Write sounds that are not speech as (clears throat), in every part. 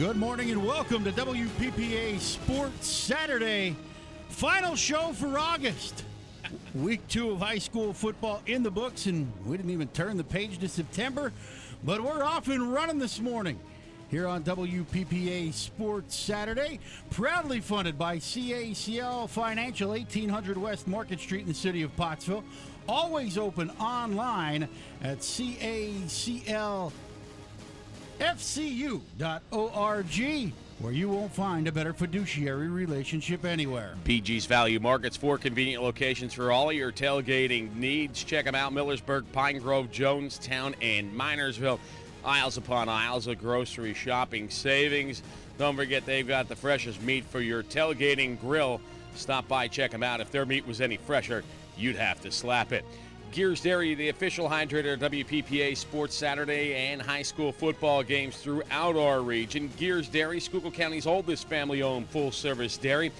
Good morning and welcome to WPPA Sports Saturday. Final show for August. Week two of high school football in the books, and we didn't even turn the page to September, but we're off and running this morning here on WPPA Sports Saturday. Proudly funded by CACL Financial, 1800 West Market Street in the city of Pottsville. Always open online at CACL fcu.org, where you won't find a better fiduciary relationship anywhere. PG's Value Markets, four convenient locations for all your tailgating needs. Check them out Millersburg, Pine Grove, Jonestown, and Minersville. Aisles upon aisles of grocery shopping savings. Don't forget they've got the freshest meat for your tailgating grill. Stop by, check them out. If their meat was any fresher, you'd have to slap it. Gears Dairy, the official hydrator of WPPA Sports Saturday and high school football games throughout our region. Gears Dairy, Schuylkill County's oldest family owned full service dairy.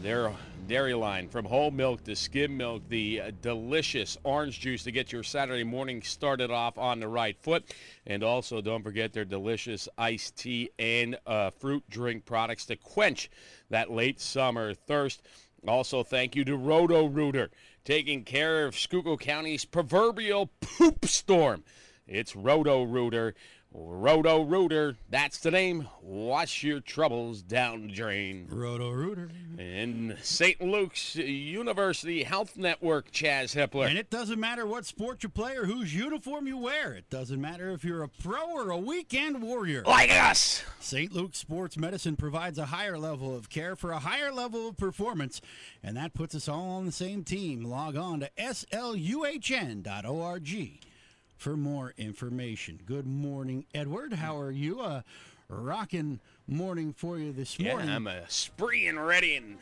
Their dairy line from whole milk to skim milk, the uh, delicious orange juice to get your Saturday morning started off on the right foot. And also, don't forget their delicious iced tea and uh, fruit drink products to quench that late summer thirst. Also, thank you to Roto Rooter taking care of Schuylkill County's proverbial poop storm. It's Roto Rooter. Roto Rooter, that's the name. Wash your troubles down the drain. Roto Rooter. And St. Luke's University Health Network, Chaz Hippler. And it doesn't matter what sport you play or whose uniform you wear. It doesn't matter if you're a pro or a weekend warrior. Like us. St. Luke's Sports Medicine provides a higher level of care for a higher level of performance, and that puts us all on the same team. Log on to sluhn.org for more information. Good morning, Edward. How are you? A rocking morning for you this morning. Yeah, I'm a spree and ready and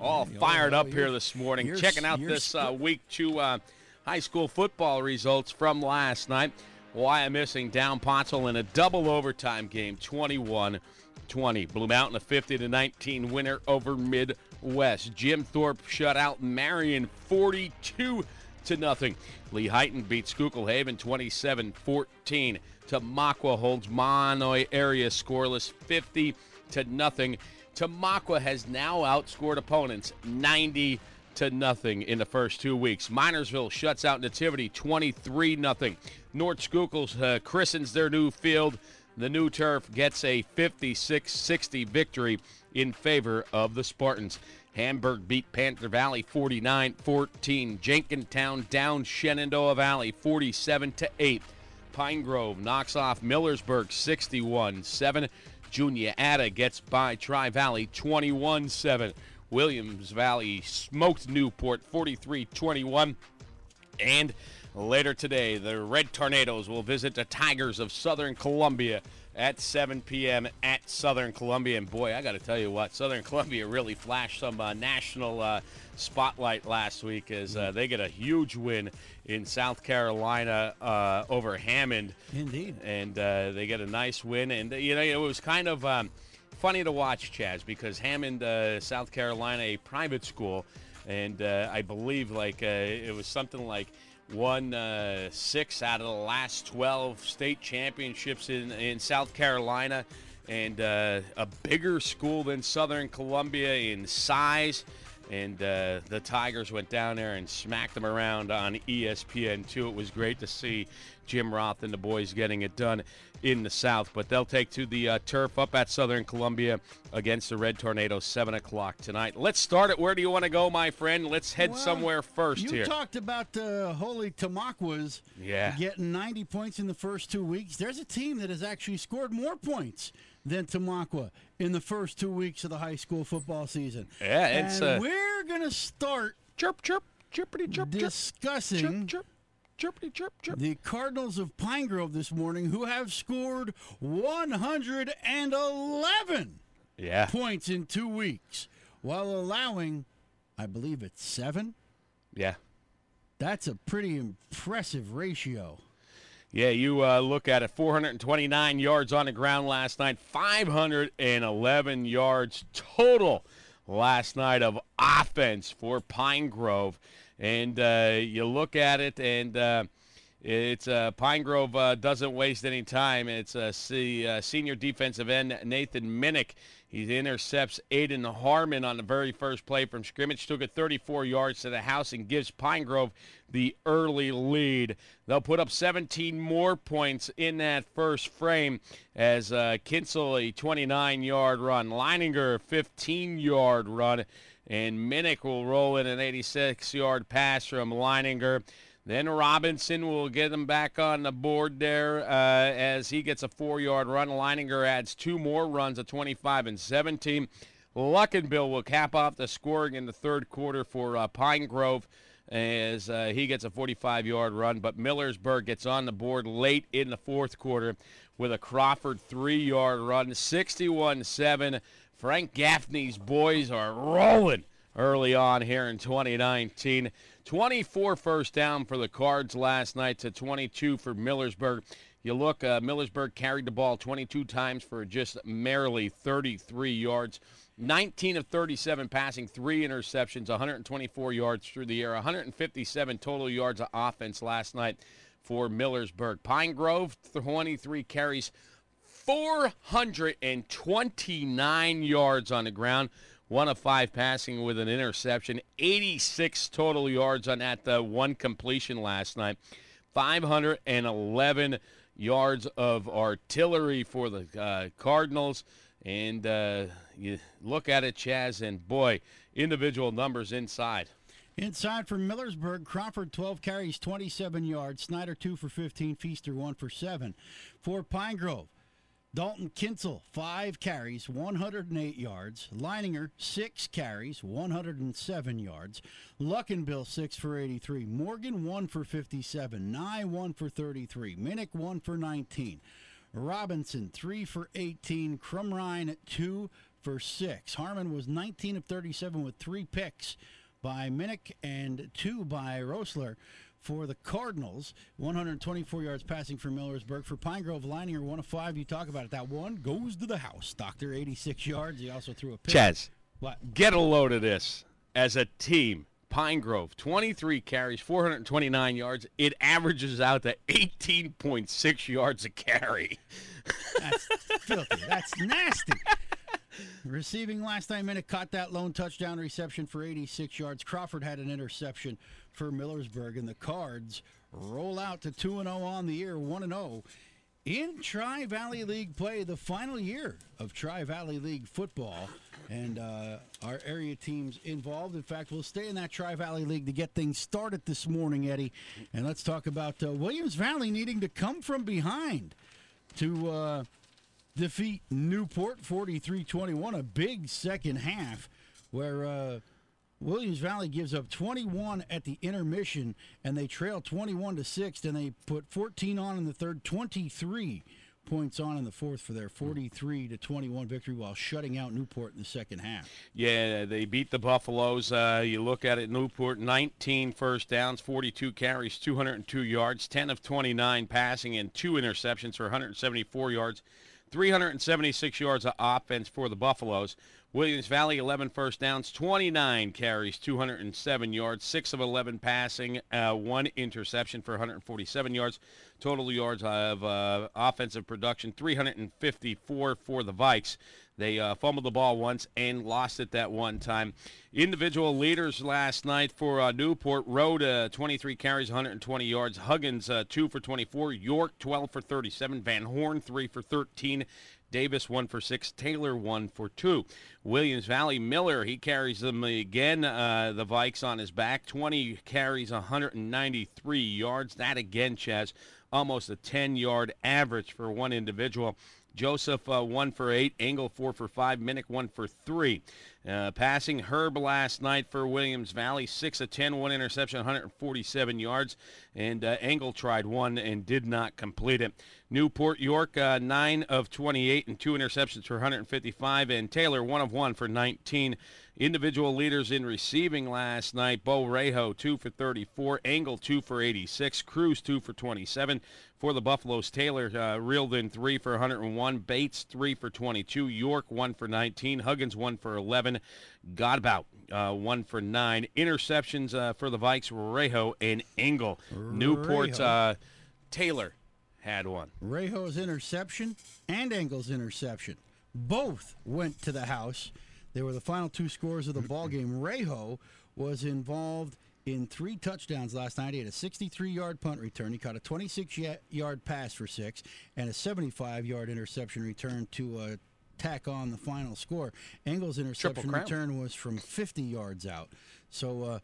all fired oh, up here this morning. Checking out this uh, week two uh, high school football results from last night. Wyomissing down Pottsville in a double overtime game, 21 20. Blue Mountain a 50 to 19 winner over Midwest. Jim Thorpe shut out Marion 42 to nothing. Lehighton beats Schuylkill Haven 27 14. Tamaqua holds Mahanoy area scoreless 50 to nothing. Tamaqua has now outscored opponents 90 to nothing in the first two weeks. Minersville shuts out Nativity 23 nothing. North Schuylkill uh, christens their new field. The new turf gets a 56-60 victory in favor of the Spartans. Hamburg beat Panther Valley 49-14. Jenkintown down Shenandoah Valley 47 8. Pine Grove knocks off Millersburg 61-7. Juniata gets by Tri Valley 21-7. Williams Valley smoked Newport 43-21. And later today, the Red Tornadoes will visit the Tigers of Southern Columbia at 7 p.m. at Southern Columbia. And boy, I got to tell you what, Southern (laughs) Columbia really flashed some uh, national uh, spotlight last week as uh, they get a huge win in South Carolina uh, over Hammond. Indeed. And uh, they get a nice win. And, you know, it was kind of um, funny to watch, Chaz, because Hammond, uh, South Carolina, a private school, and uh, I believe like uh, it was something like won uh, six out of the last 12 state championships in, in South Carolina, and uh, a bigger school than Southern Columbia in size. And uh, the Tigers went down there and smacked them around on E ESPN2. It was great to see Jim Roth and the boys getting it done in the South. But they'll take to the uh, turf up at Southern Columbia against the Red Tornadoes, 7 o'clock tonight. Let's start it. Where do you want to go, my friend? Let's head Well, somewhere first you here. talked about the Holy Tamaquas Yeah. getting 90 points in the first two weeks. There's a team that has actually scored more points than Tamaqua in the first two weeks of the high school football season. Yeah, it's, and uh, we're going to start chirp, chirp, chirpity, chirp, chirp, discussing chirp, chirp, chirpity, chirp, chirp. the Cardinals of Pine Grove this morning, who have scored 111 Yeah. points in two weeks, while allowing, I believe it's seven. Yeah. That's a pretty impressive ratio. Yeah, you uh, look at it 429 yards on the ground last night, 511 yards total last night of offense for Pine Grove. And uh, you look at it, and uh, It's uh, Pine Grove uh, doesn't waste any time. It's uh, uh, senior defensive end Nathan Minnick. He intercepts Aiden Harmon on the very first play from scrimmage. Took it 34 yards to the house and gives Pine Grove the early lead. They'll put up 17 more points in that first frame as uh, a 29-yard run, Leininger 15-yard run, and Minnick will roll in an 86-yard pass from Leininger. Then Robinson will get them back on the board there uh, as he gets a four-yard run. Leininger adds two more runs, a 25 and 17. Luckenbill will cap off the scoring in the third quarter for uh, Pine Grove as uh, he gets a 45-yard run. But Millersburg gets on the board late in the fourth quarter with a Crawford three-yard run, 61-7. Frank Gaffney's boys are rolling early on here in 2019. 24 first down for the Cards last night to 22 for Millersburg. You look, uh, Millersburg carried the ball 22 times for just merely 33 yards. 19 of 37 passing, three interceptions, 124 yards through the air, 157 total yards of offense last night for Millersburg. Pine Grove, 23 carries, 429 yards on the ground one of five passing with an interception, 86 total yards on that one completion last night, 511 yards of artillery for the uh, Cardinals. And uh, you look at it, Chaz, and boy, individual numbers inside. Inside for Millersburg, Crawford 12 carries, 27 yards. Snyder 2 for 15, Feaster 1 for 7. For Pine Grove, Dalton Kinsel, five carries, 108 yards. Leininger, six carries, 107 yards. Luckenbill, six for 83. Morgan, one for 57. Nye, one for 33. Minnick, one for 19. Robinson, three for 18. Crumrine, two for six. Harmon was 19 of 37 with three picks by Minnick and two by Rosler for the Cardinals. 124 yards passing for Millersburg. For Pine Grove, Leininger, one of five. You talk about it. That one goes to the house. Doctor, 86 yards. He also threw a pick. Chaz, what? get a load of this. As a team, Pine Grove, 23 carries, 429 yards. It averages out to 18.6 yards a carry. That's filthy. That's nasty. Receiving last time Minnick caught that lone touchdown reception for 86 yards. Crawford had an interception for Millersburg, and the Cards roll out to 2 0 on the year, 1 0 in Tri Valley League play, the final year of Tri Valley League football. And uh, our area teams involved. In fact, we'll stay in that Tri Valley League to get things started this morning, Eddie. And let's talk about uh, Williams Valley needing to come from behind to uh, defeat Newport 43 21, a big second half where uh, Williams Valley gives up 21 at the intermission, and they trail 21 to six. And they put 14 on in the third, 23 points on in the fourth for their 43 to 21 victory, while shutting out Newport in the second half. Yeah, they beat the Buffaloes. Uh, you look at it, Newport 19 first downs, 42 carries, 202 yards, 10 of 29 passing, and two interceptions for 174 yards. 376 yards of offense for the Buffaloes. Williams Valley, 11 first downs, 29 carries, 207 yards, 6 of 11 passing, uh, one interception for 147 yards. Total yards of uh, offensive production, 354 for the Vikes. They uh, fumbled the ball once and lost it that one time. Individual leaders last night for uh, Newport Road, uh, 23 carries, 120 yards. Huggins, uh, 2 for 24. York, 12 for 37. Van Horn, 3 for 13. Davis, 1 for 6. Taylor, 1 for 2. Williams Valley Miller, he carries them again, uh, the Vikes on his back. 20 carries, 193 yards. That again, Chaz, almost a 10 yard average for one individual. Joseph uh, one for eight, Engel four for five, Minnick one for three. Uh, passing Herb last night for Williams Valley, six of 10, one interception, 147 yards, and uh, Engel tried one and did not complete it. Newport York, uh, nine of 28 and two interceptions for 155, and Taylor one of one for 19. Individual leaders in receiving last night: Bo Rejo two for 34, Engel two for 86, Cruz two for 27. For the Buffaloes, Taylor uh, reeled in three for 101, Bates three for 22, York one for 19, Huggins one for 11, Godbout uh, one for nine. Interceptions uh, for the Vikes, Rejo and Engel. Newport's uh, Taylor had one. Rejo's interception and Engel's interception both went to the house. They were the final two scores of the ball game. Rejo was involved in three touchdowns last night. He had a 63-yard punt return. He caught a 26-yard pass for six and a 75-yard interception return to uh, tack on the final score. Engel's interception return was from 50 yards out. So. Uh,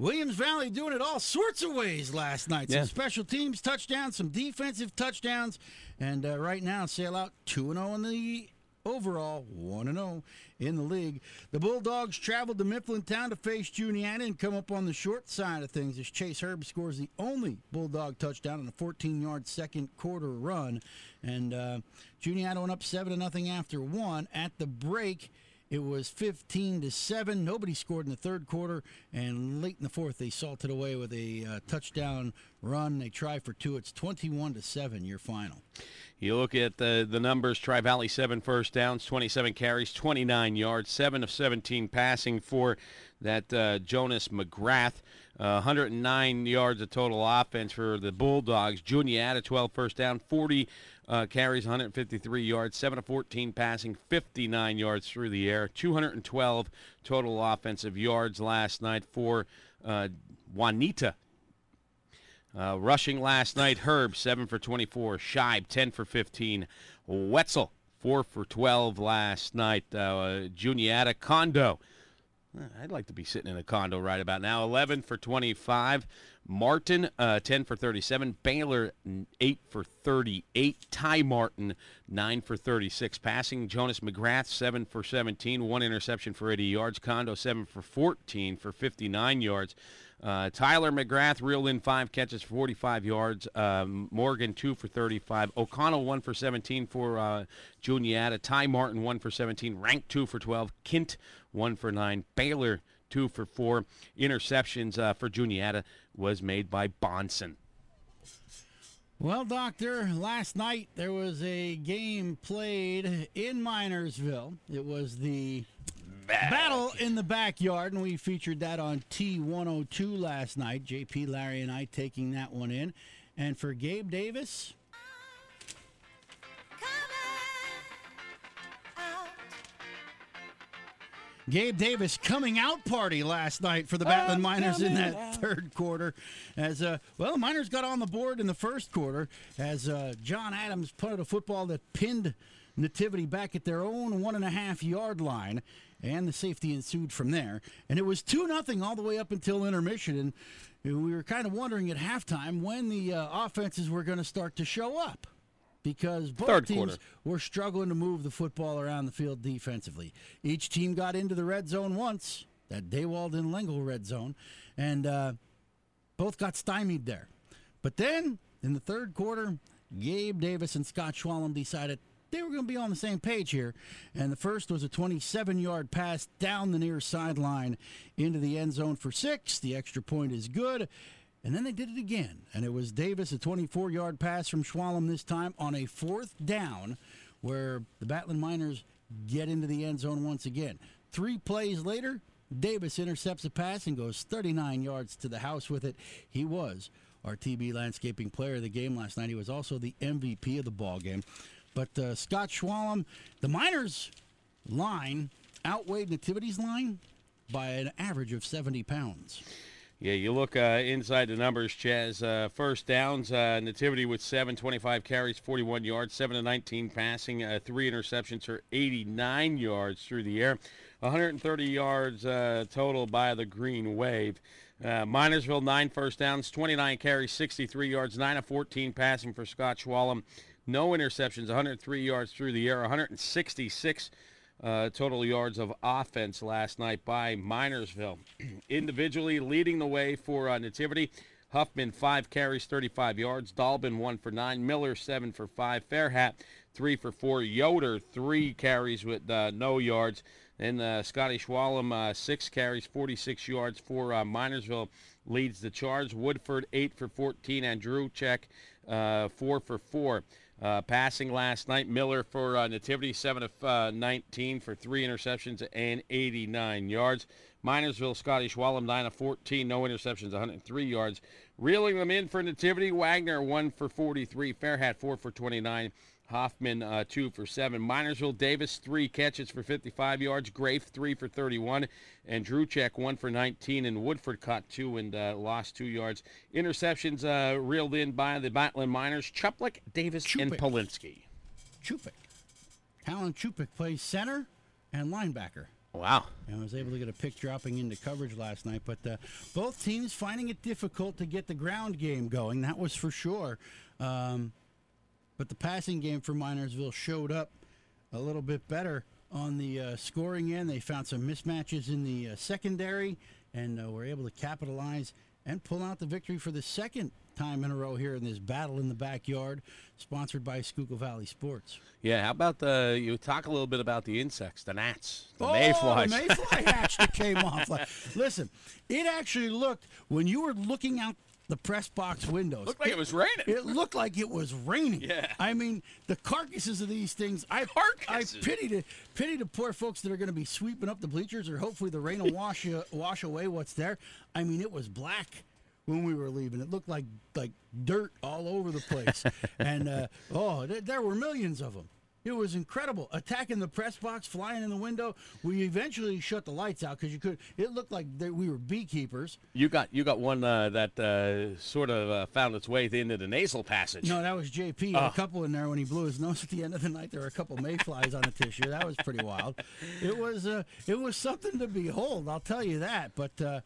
Williams Valley doing it all sorts of ways last night. Some yeah. special teams touchdowns, some defensive touchdowns, and uh, right now sail out 2 0 in the overall 1 0 in the league. The Bulldogs traveled to Mifflintown to face Juniata and come up on the short side of things as Chase Herb scores the only Bulldog touchdown on a 14 yard second quarter run. And uh, Juniata went up 7 0 after one. At the break, it was 15 to 7. Nobody scored in the third quarter, and late in the fourth, they salted away with a uh, touchdown run. They try for two. It's 21 to 7, your final. You look at the the numbers. Tri Valley seven first downs, 27 carries, 29 yards, seven of 17 passing for that uh, Jonas McGrath. Uh, 109 yards of total offense for the Bulldogs. Junior Juniata 12 first down, 40 uh, carries, 153 yards, 7 of 14 passing, 59 yards through the air, 212 total offensive yards last night for uh, Juniata uh, rushing last night, Herb, 7 for 24. Scheib, 10 for 15. Wetzel, 4 for 12 last night. Uh, Juniata Condo. Uh, I'd like to be sitting in a condo right about now. 11 for 25. Martin, uh, 10 for 37. Baylor, 8 for 38. Ty Martin, 9 for 36. Passing, Jonas McGrath, 7 for 17. One interception for 80 yards. Condo, 7 for 14 for 59 yards. Uh, Tyler McGrath reeled in five catches 45 yards. Um, Morgan, two for 35. O'Connell, one for 17 for uh, Juniata. Ty Martin, one for 17. Rank, two for 12. Kint, one for nine. Baylor, two for four. Interceptions uh, for Juniata was made by Bonson. Well, Doctor, last night there was a game played in Minersville. It was the back. Battle in the backyard, and we featured that on T102 last night. JP, Larry, and I taking that one in. And for Gabe Davis. Gabe Davis coming out party last night for the Battling Miners in that out. third quarter. As uh, well, the Miners got on the board in the first quarter as uh, John Adams put a football that pinned Nativity back at their own one and a half yard line and the safety ensued from there. And it was 2 nothing all the way up until intermission. And we were kind of wondering at halftime when the uh, offenses were going to start to show up because both Third teams quarter. were struggling to move the football around the field defensively. Each team got into the red zone once, that Daywald and Lingle red zone, and uh, both got stymied there. But then in the third quarter, Gabe Davis and Scott Schwalm decided they were going to be on the same page here. And the first was a 27 yard pass down the near sideline into the end zone for six. The extra point is good. And then they did it again. And it was Davis, a 24 yard pass from Schwalm this time on a fourth down where the Battling Miners get into the end zone once again. Three plays later, Davis intercepts a pass and goes 39 yards to the house with it. He was our TB landscaping player of the game last night. He was also the MVP of the ball game. But uh, Scott Schwalm, the Miners line outweighed Nativity's line by an average of 70 pounds. Yeah, you look uh, inside the numbers, Chaz. Uh, first downs, uh, Nativity with 7, 25 carries, 41 yards, 7 to 19 passing, uh, three interceptions for 89 yards through the air, 130 yards uh, total by the Green Wave. Uh, Minersville, nine first downs, 29 carries, 63 yards, 9 of 14 passing for Scott Schwalm. No interceptions, 103 yards through the air, 166 uh, total yards of offense last night by Minersville. (clears throat) Individually leading the way for uh, Nativity. Huffman, five carries, 35 yards. Dalbin, one for nine. Miller, seven for five. Fairhat, three for four. Yoder, three carries with uh, no yards. And uh, Scotty Schwalm, uh, six carries, 46 yards for uh, Minersville leads the charge. Woodford, eight for 14. And Drew Check, uh, four for four. Uh, passing last night, Miller for uh, Nativity, 7 of uh, 19 for three interceptions and 89 yards. Minersville, Scotty Schwalm, 9 of 14, no interceptions, 103 yards. Reeling them in for Nativity, Wagner one for 43, Fairhat four for 29, Hoffman uh, two for seven, Minersville Davis three catches for 55 yards, Grafe three for 31, and Drewcheck one for 19, and Woodford caught two and uh, lost two yards. Interceptions uh, reeled in by the Battling Miners, Chupik, Davis, Chupik. and Polinsky. Chupik. Talon Chupik plays center and linebacker. Wow. and was able to get a pick dropping into coverage last night. But uh, both teams finding it difficult to get the ground game going. That was for sure. Um, but the passing game for Minersville showed up a little bit better on the uh, scoring end. They found some mismatches in the uh, secondary and uh, were able to capitalize and pull out the victory for the second time in a row here in this battle in the backyard, sponsored by Schuylkill Valley Sports. Yeah, how about the, you talk a little bit about the insects, the gnats, the oh, mayflies. The mayfly hatch that came off. Listen, it actually looked when you were looking out the press box windows. Looked like it, was raining. It looked like it was raining. Yeah. I mean, the carcasses of these things. I Carcasses. I pity the pity the poor folks that are going to be sweeping up the bleachers, or hopefully the rain will wash uh, (laughs) wash away what's there. I mean, it was black when we were leaving. It looked like like dirt all over the place, (laughs) and uh, oh, th- there were millions of them. It was incredible. Attacking the press box, flying in the window. We eventually shut the lights out because you could. It looked like they, we were beekeepers. You got you got one uh, that uh, sort of uh, found its way into the nasal passage. No, that was JP. A couple in there when he blew his nose at the end of the night. There were a couple mayflies on the tissue. That was pretty wild. It was uh, it was something to behold. I'll tell you that. But uh,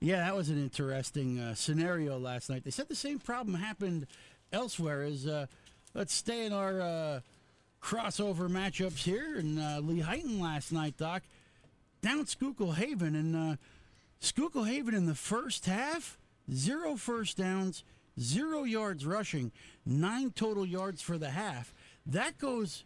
yeah, that was an interesting uh, scenario last night. They said the same problem happened elsewhere. Is uh, let's stay in our uh, crossover matchups here. And uh, Lehighton last night, Doc, down at Schuylkill Haven, and uh, Schuylkill Haven in the first half, zero first downs, zero yards rushing, nine total yards for the half. That goes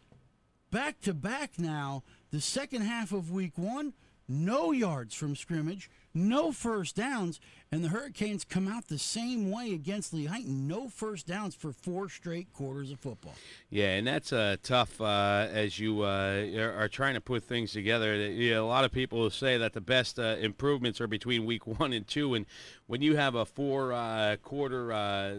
back to back now. The second half of week one, no yards from scrimmage, no first downs, and the Hurricanes come out the same way against Lehighton. No first downs for four straight quarters of football. Yeah, and that's uh, tough uh, as you uh, are trying to put things together. Yeah, a lot of people say that the best uh, improvements are between week (laughs) one and two, and when you have a four uh, quarter uh,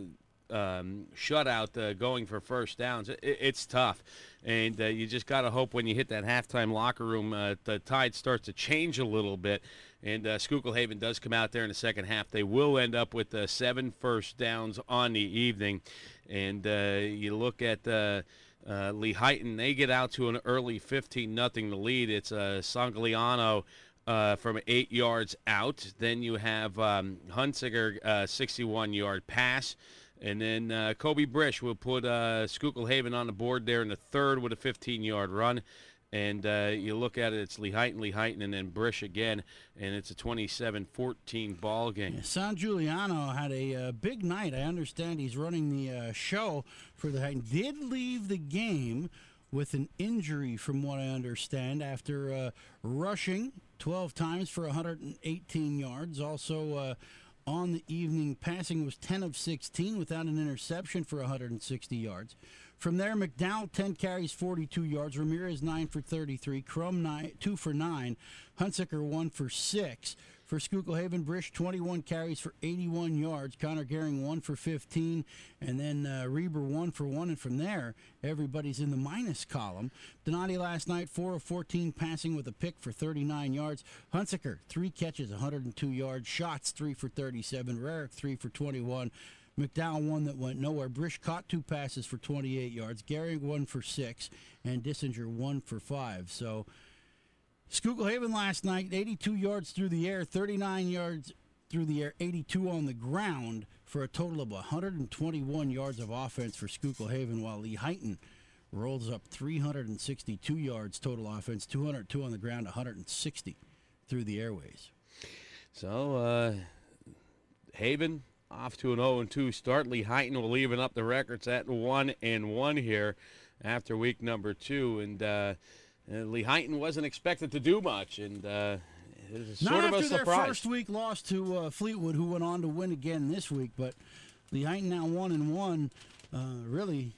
um, shutout uh, going for first downs, it, it's tough. And uh, you just got to hope when you hit that halftime locker room, uh, the tide starts to change a little bit. And uh, Schuylkill Haven does come out there in the second half. They will end up with uh, seven first downs on the evening. And uh, you look at uh, uh, they get out to an early 15 nothing to lead. It's uh, Sangliano uh, from eight yards out. Then you have um, Hunsiger, uh, 61 yard pass. And then uh, Kobe Brish will put uh, Schuylkill Haven on the board there in the third with a 15 yard run. And uh, you look at it, it's Lehighton, and then Brish again. And it's a 27 14 ball game. Yeah, San Giuliano had a uh, big night. I understand he's running the uh, show for the Heighton. Did leave the game with an injury, from what I understand, after uh, rushing 12 times for 118 yards. Also, uh, on the evening, passing was 10 of 16 without an interception for 160 yards. From there, McDowell 10 carries, 42 yards. Ramirez 9 for 33. Crum 9, 2 for 9. Hunsaker 1 for 6. For Schuylkill Haven, Brish 21 carries for 81 yards. Connor Gehring 1 for 15. And then uh, Reber 1 for 1. And from there, everybody's in the minus column. Donati last night 4 of 14 passing with a pick for 39 yards. Hunsaker 3 catches, 102 yards. Shots 3 for 37. Rarick 3 for 21. McDowell one that went nowhere. Brish caught two passes for 28 yards. Gary one for six, and Dissinger one for five. So Schuylkill Haven last night, 82 yards through the air, 39 yards through the air, 82 on the ground for a total of 121 yards of offense for Schuylkill Haven, while Lehighton rolls up 362 yards total offense, 202 on the ground, 160 through the airways. So, uh, Haven off to an 0 2 start. Lehighton will even up the records at 1 and 1 here after week number two. And uh, uh, Lehighton wasn't expected to do much. And uh, it was Not sort of after a their surprise. first week loss to uh, Fleetwood, who went on to win again this week. But Lehighton now one and one. Uh, really,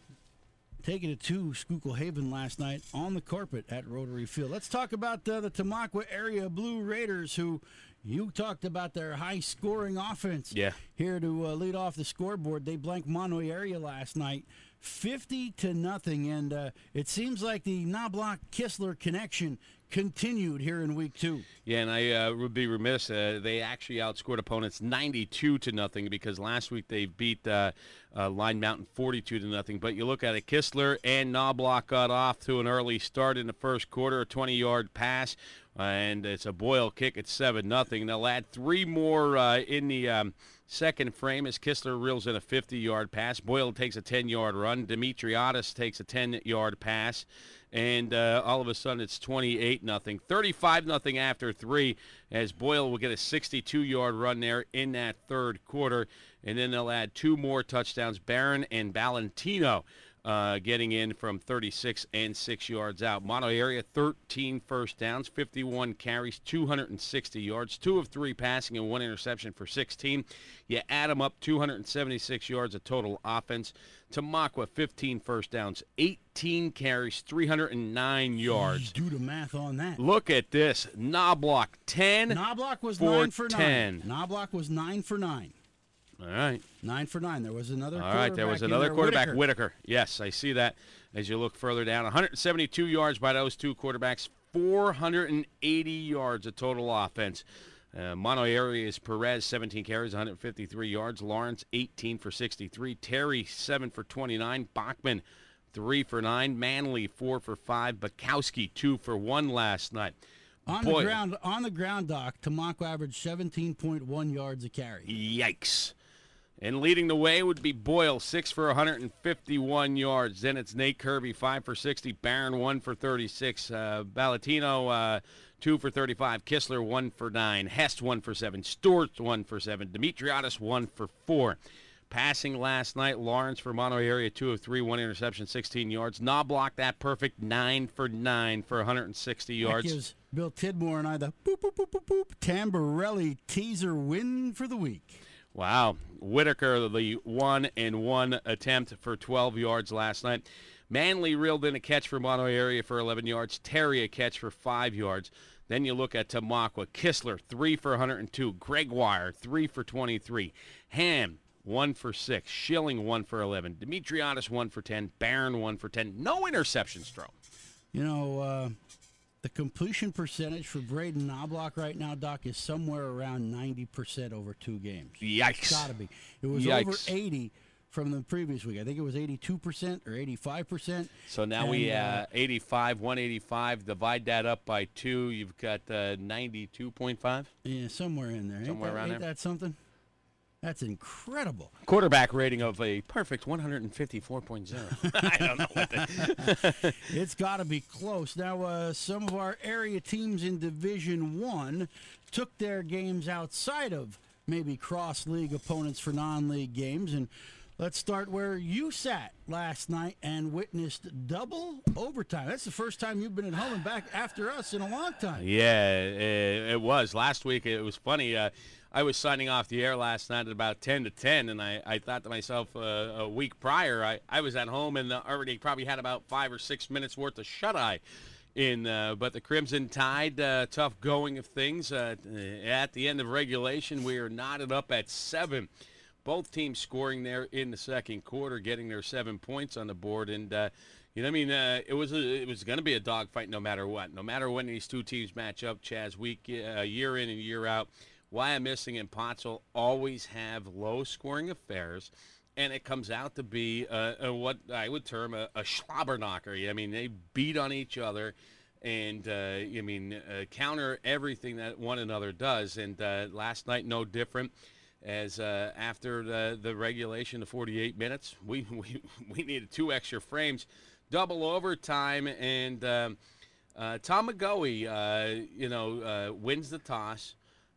taking it to Schuylkill Haven last night on the carpet at Rotary Field. Let's talk about uh, the Tamaqua area Blue Raiders, who you talked about their high scoring offense. Yeah. Here to uh, lead off the scoreboard, they blanked Mahanoy area last night. 50 to nothing, and uh, it seems like the Knobloch Kistler connection continued here in week two. Yeah, and I uh, would be remiss. Uh, they actually outscored opponents 92 to nothing because last week they beat uh, uh Line Mountain 42 to nothing. But you look at it, Kistler and Knobloch got off to an early start in the first quarter, a 20-yard pass, and it's a Boyle kick at seven nothing. They'll add three more uh, in the. Um, Second frame as Kistler reels in a 50-yard pass. Boyle takes a 10-yard run. Demetriadis takes a 10-yard pass and uh, all of a sudden it's 28 nothing 35 nothing after three as boyle will get a 62 yard run there in that third quarter and then they'll add two more touchdowns barron and valentino uh, getting in from 36 and 6 yards out. Mahanoy area, 13 first downs, 51 carries, 260 yards, 2 of 3 passing, and 1 interception for 16. You add them up, 276 yards of total offense. Tamaqua, 15 first downs, 18 carries, 309 yards. Do the math on that. Look at this. Knobloch, 10 Knobloch was for 9 for 10. 9. Knobloch was 9 for 9. All right. Nine for nine. There was another. All right, there was another there, quarterback, Whitaker. Whitaker. Yes, I see that as you look further down. 172 yards by those two quarterbacks, 480 yards of total offense. Uh, Mahanoy area is Perez, 17 carries, 153 yards. Lawrence, 18 for 63. Terry, 7 for 29. Bachman, 3 for 9. Manley, 4 for 5. Bukowski, 2 for 1 last night. On Boy. the ground, on the ground, Doc, Tamaqua averaged 17.1 yards a carry. Yikes. And leading the way would be Boyle, 6 for 151 yards. Then it's Nate Kirby, 5 for 60. Barron, 1 for 36. Uh, Ballatino, uh, 2 for 35. Kistler, 1 for 9. Hest, 1 for 7. Stewart, 1 for 7. Demetriadis, 1 for 4. Passing last night, Lawrence for Mahanoy area, 2 of 3, 1 interception, 16 yards. Knobloch, that perfect, 9 for 9 for 160 That yards. gives Bill Tidmore and I the boop, boop, boop, boop, boop, Tamborelli teaser win for the week. Wow. Whitaker, the one and one attempt for 12 yards last night. Manley reeled in a catch for Mahanoy area for 11 yards. Terry a catch for 5 yards. Then you look at Tamaqua. Kistler, 3 for 102. Gregoire, 3 for 23. Ham, 1 for 6. Schilling, 1 for 11. Demetriadis, 1 for 10. Barron, 1 for 10. No interceptions thrown. You know, uh, the completion percentage for Braden Knobloch right now, Doc, is somewhere around 90% over two games. Yikes. Gotta be. It was over Yikes. 80 from the previous week. I think it was 82% or 85%. So now we And, uh, 85, 185. Divide that up by two. You've got uh, 92.5. Yeah, somewhere in there. Ain't Somewhere that, around ain't there. that something? That's incredible. quarterback rating of a perfect 154.0. (laughs) I don't know what the, (laughs) It's got to be close. Now, uh, some of our area teams in Division One took their games outside of maybe cross league opponents for non league games. And let's start where you sat last night and witnessed double overtime. That's the first time you've been at home and back after us in a long time. yeah, it, it was. Last week it was funny. Uh, I was signing off the air last night at about 10 to 10, and I, I thought to myself uh, a week prior, I, I was at home and uh, already probably had about five or six minutes worth of shut eye. In, uh, but the Crimson Tide, uh, tough going of things. Uh, at the end of regulation, we are knotted up at seven. both teams scoring there in the second quarter, getting their seven points on the board, and uh, you know, I mean, uh, it was a, it was going to be a dogfight no matter what, no matter when these two teams match up. Chaz, week uh, year in and year out, Wyomissing and Pottsville always have low scoring affairs. And it comes out to be uh, what I would term a, a. I mean, they beat on each other, and uh, I mean, uh, counter everything that one another does. And uh, last night, no different as uh, after the, the regulation, the 48 minutes, we, (laughs) we, we needed two extra frames, double overtime, and um, uh, Tom McGoey, uh, you know, uh, wins the toss,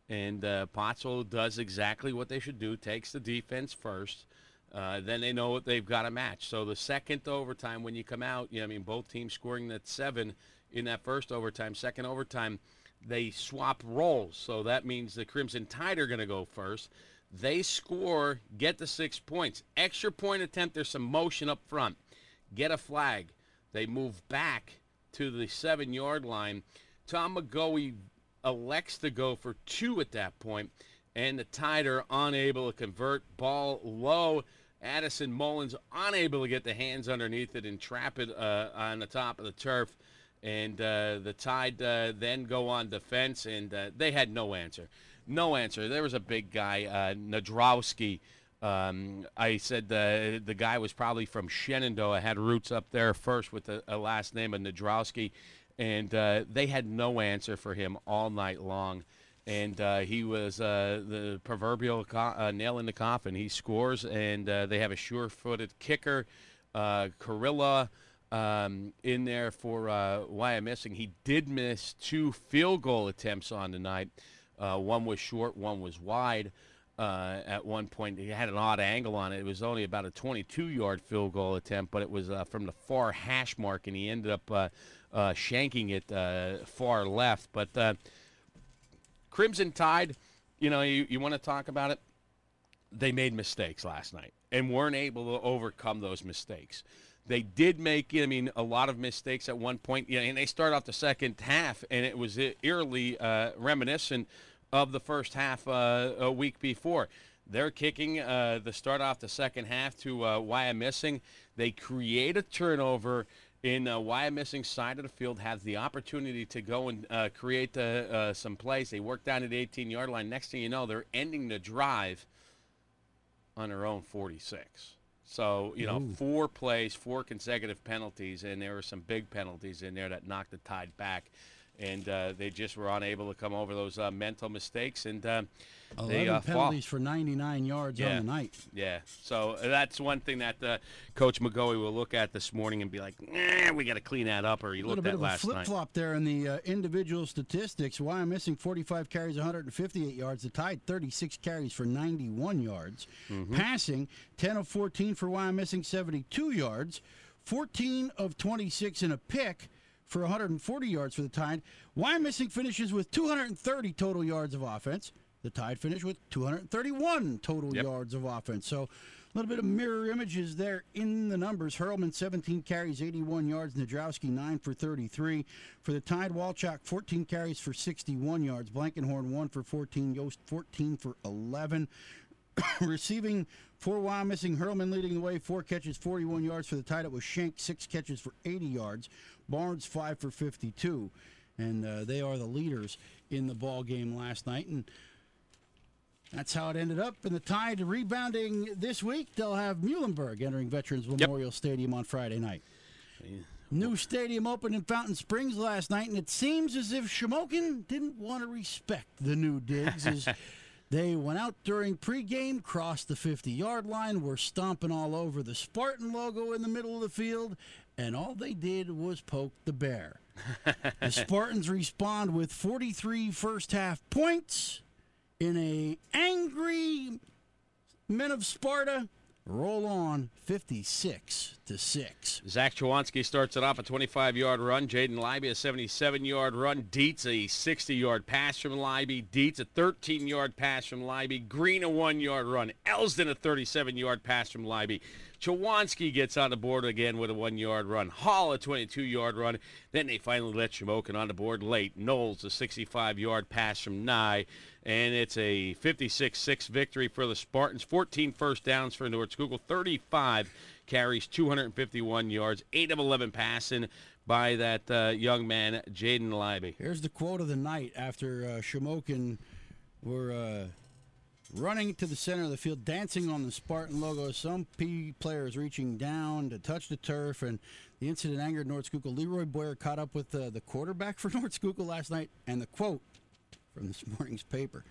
and uh, Pottsville does exactly what they should do, takes the defense first. Uh, then they know what they've got to match. So the second overtime, when you come out, you know, I mean, both teams scoring that seven in that first overtime, second overtime, they swap roles. So that means the Crimson Tide are going to go first. They score, get the six points. Extra point attempt, there's some motion up front. get a flag. They move back to the seven yard line. Tom elects to go for two at that point, and the Tide are unable to convert. Ball low. Addison Mullins unable to get the hands underneath it and trap it uh, on the top of the turf. And uh, the Tide uh, then go on defense, and uh, they had no answer. No answer. There was a big guy, uh, Nadrowski. Um, I said the the guy was probably from Shenandoah, had roots up there first with a, a last name of Nadrowski, and uh, they had no answer for him all night long. And uh, he was uh, the proverbial co- uh, nail in the coffin. He scores, and uh, they have a sure-footed kicker, uh, um, in there for uh, missing. He did miss two field goal attempts on the night. Uh, one was short, one was wide. Uh, at one point, he had an odd angle on it. It was only about a 22-yard field goal attempt, but it was uh, from the far hash mark, and he ended up uh, uh, shanking it uh, far left. But uh, Crimson Tide, you know, you, you want to talk about it? They made mistakes last night and weren't able to overcome those mistakes. They did make, I mean, a lot of mistakes at one point. You know, and they start off the second half, and it was eerily uh, reminiscent of the first half uh, a week before. They're kicking uh, the start off the second half to uh, missing. They create a turnover in uh, Wyomissing side of the field, has the opportunity to go and uh, create uh, uh, some plays. They work down at the 18-yard line. Next thing you know, they're ending the drive on their own 46. So, you know, Ooh. four plays, four consecutive penalties, and there were some big penalties in there that knocked the tide back. And uh, they just were unable to come over those uh, mental mistakes, and uh, they 11 uh, fall. penalties for 99 yards Yeah. on the night. Yeah, so that's one thing that uh, Coach McGoey will look at this morning and be like, "Nah, we got to clean that up." Or he looked at of a flip flop there in the uh, individual statistics. Wyomissing 45 carries, 158 yards. The Tide 36 carries for 91 yards. Mm-hmm. Passing 10 of 14 for Wyomissing 72 yards. 14 of 26 in a pick for 140 yards for the Tide. Wyomissing finishes with 230 total yards of offense. The Tide finished with 231 total Yep. yards of offense. So a little bit of mirror images there in the numbers. Hurlman 17 carries, 81 yards. Nadrowski 9 for 33. For the Tide, Walchuk 14 carries for 61 yards. Blankenhorn 1 for 14. Yost 14 for 11. (coughs) Receiving four for missing. Hurlman leading the way, four catches, 41 yards for the Tide. It was Shank, six catches for 80 yards. Barnes, five for 52. And uh, they are the leaders in the ball game last night. And that's how it ended up. And the Tide rebounding this week. They'll have Muhlenberg entering Veterans Memorial Stadium on Friday night. New stadium opened in Fountain Springs last night, and it seems as if Shamokin didn't want to respect the new digs as (laughs) they went out during pregame, crossed the 50 yard line, were stomping all over the Spartan logo in the middle of the field, and all they did was poke the bear. (laughs) the Spartans respond with 43 first half points in a angry men of Sparta roll on 56 to 6. Zach Chawanski starts it off a 25-yard run. Jaden Libby a 77-yard run. Dietz a 60-yard pass from Libby. Dietz a 13-yard pass from Libby. Green a one-yard run. Elsden a 37-yard pass from Libby. Chawanski gets on the board again with a one-yard run. Hall a 22-yard run. Then they finally let Shamokin on the board late. Knowles a 65-yard pass from Nye. And it's a 56-6 victory for the Spartans. 14 first downs for North Schuylkill. 35 carries, 251 yards, 8 of 11 passing by that uh, young man, Jaden Libby. Here's the quote of the night after uh, Shamokin were uh, running to the center of the field, dancing on the Spartan logo. Some P players reaching down to touch the turf, and the incident angered North Schuylkill. Leroy Boyer caught up with uh, the quarterback for (laughs) North Schuylkill last night, and the quote from this (laughs) morning's paper.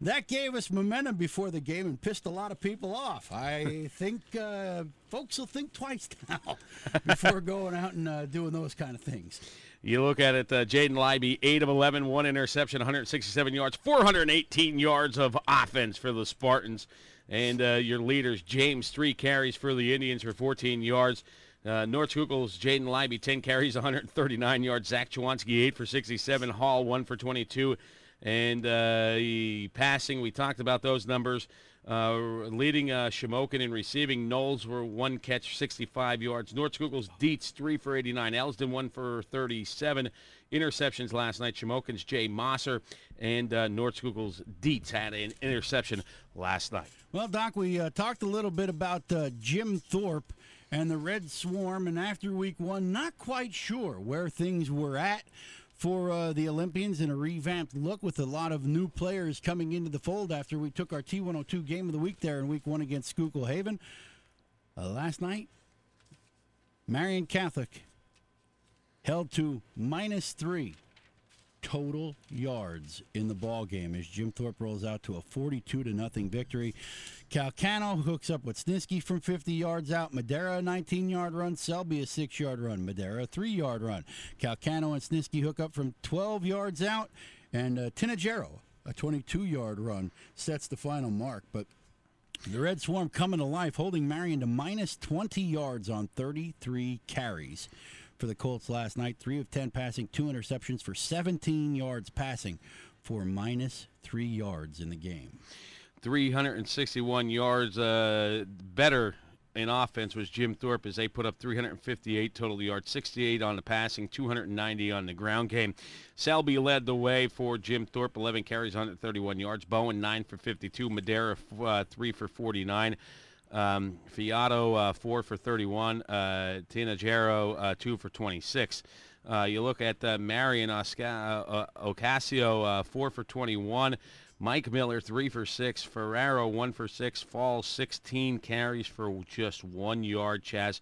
That gave us momentum before the game and pissed a lot of people off. I (laughs) think uh, folks will think twice (laughs) now before going out and uh, doing those kind of things. You look at it, uh, Jaden Libby, 8 of 11, one interception, 167 yards, 418 yards of offense for the Spartans. And uh, your leaders, James, three carries for the Indians for 14 yards. Uh, North Schuylkill's Jaden Libby, 10 carries, 139 yards. Zach Chawanski, 8 for 67. Hall, 1 for 22. And uh, passing, we talked about those numbers. Uh, leading uh, Shamokin in receiving, Knowles were one catch, 65 yards. North Schuylkill's Dietz, three for 89. Elsdon, one for 37. Interceptions last night. Shamokin's Jay Mosser and uh, North Schuylkill's Dietz had an interception last night. Well, Doc, we uh, talked a little bit about uh, Jim Thorpe and the Red Swarm, and after week one, not quite sure where things were at for uh, the Olympians in a revamped look with a lot of new players coming into the fold after we took our T102 game of the week there in week one against Schuylkill Haven. Uh, last night, Marian Catholic held to minus three total yards in the ball game as Jim Thorpe rolls out to a 42 to nothing victory. Calcano hooks up with Sniski from 50 yards out. Madera a 19 yard run. Selby a 6 yard run. Madera a 3 yard run. Calcano and Sniski hook up from 12 yards out. And uh, a 22 yard run, sets the final mark. But the Red Swarm coming to life, holding Marian to minus 20 yards on 33 carries for the Colts last night. Three of 10 passing, two interceptions for 17 yards passing for minus three yards in the game. 361 yards uh, better in offense was Jim Thorpe as they put up 358 total yards, 68 on the passing, 290 on the ground game. Selby led the way for Jim Thorpe, 11 carries, 131 yards. Bowen 9 for 52. Madera uh, 3 for 49. Um, Fiato uh, 4 for 31. Uh, Tinajero uh, 2 for 26. Uh, you look at uh, Marian Osca- uh, Ocasio 4 for 21. Mike Miller, three for six. Ferraro, one for six. Falls, 16 carries for just one yard, Chaz.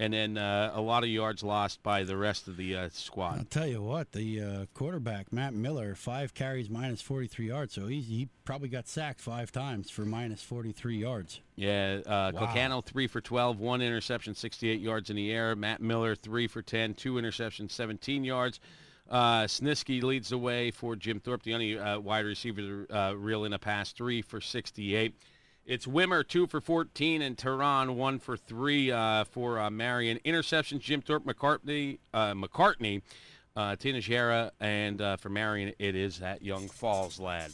And then uh, a lot of yards lost by the rest of the uh, squad. I'll tell you what, the uh, quarterback, Matt Miller, five carries, minus 43 yards. So he, he probably got sacked five times for minus 43 yards. Yeah, uh, wow. Cocano, three for 12, one interception, 68 yards in the air. Matt Miller, three for 10, two interceptions, 17 yards. Uh, Sniski leads the way for Jim Thorpe, the only uh, wide receiver uh, reel in a pass, three for 68. It's Wimmer, two for 14, and Tehran, one for three uh, for uh, Marian. Interceptions, Jim Thorpe, McCartney, uh, McCartney uh, Tinajera, and uh, for Marian, it is that young Falls lad.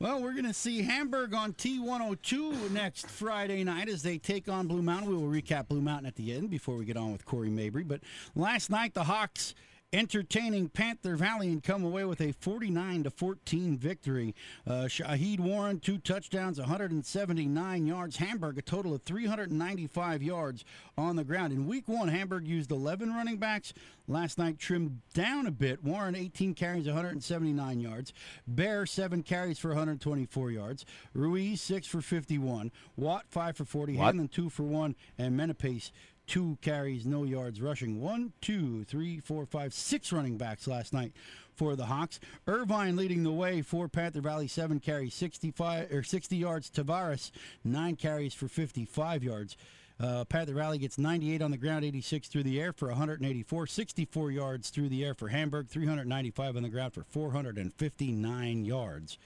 Well, we're going to see Hamburg on T102 next Friday night as they take on Blue Mountain. We will recap Blue Mountain at the end before we get on with Corey Mabry. But last night, the Hawks entertaining Panther Valley and come away with a 49 to 14 victory. Uh, Shahid Warren two touchdowns, 179 yards. Hamburg a total of 395 yards on the ground. In week one, Hamburg used 11 running backs. Last night trimmed down a bit. Warren 18 carries, 179 yards. Bear seven carries for 124 yards. Ruiz six for 51. Watt five for 40. Hanlon two for one, and Menapace two carries, no yards rushing. One, two, three, four, five, six running backs last night for the Hawks. Irvine leading the way for Panther Valley, seven carries, 65 or 60 yards. Tavares, nine carries for 55 yards. Uh, Panther Valley gets 98 on the ground, 86 through the air for 184, 64 yards through the air for Hamburg, 395 on the ground for 459 yards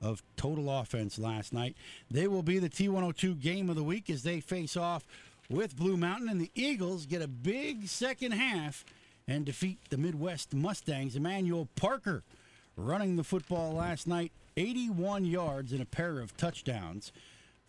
of total offense last night. They will be the T102 game of the week as they face off with Blue Mountain, and the Eagles get a big second half and defeat the Midd-West Mustangs. Emmanuel Parker running the football last night, 81 yards and a pair of touchdowns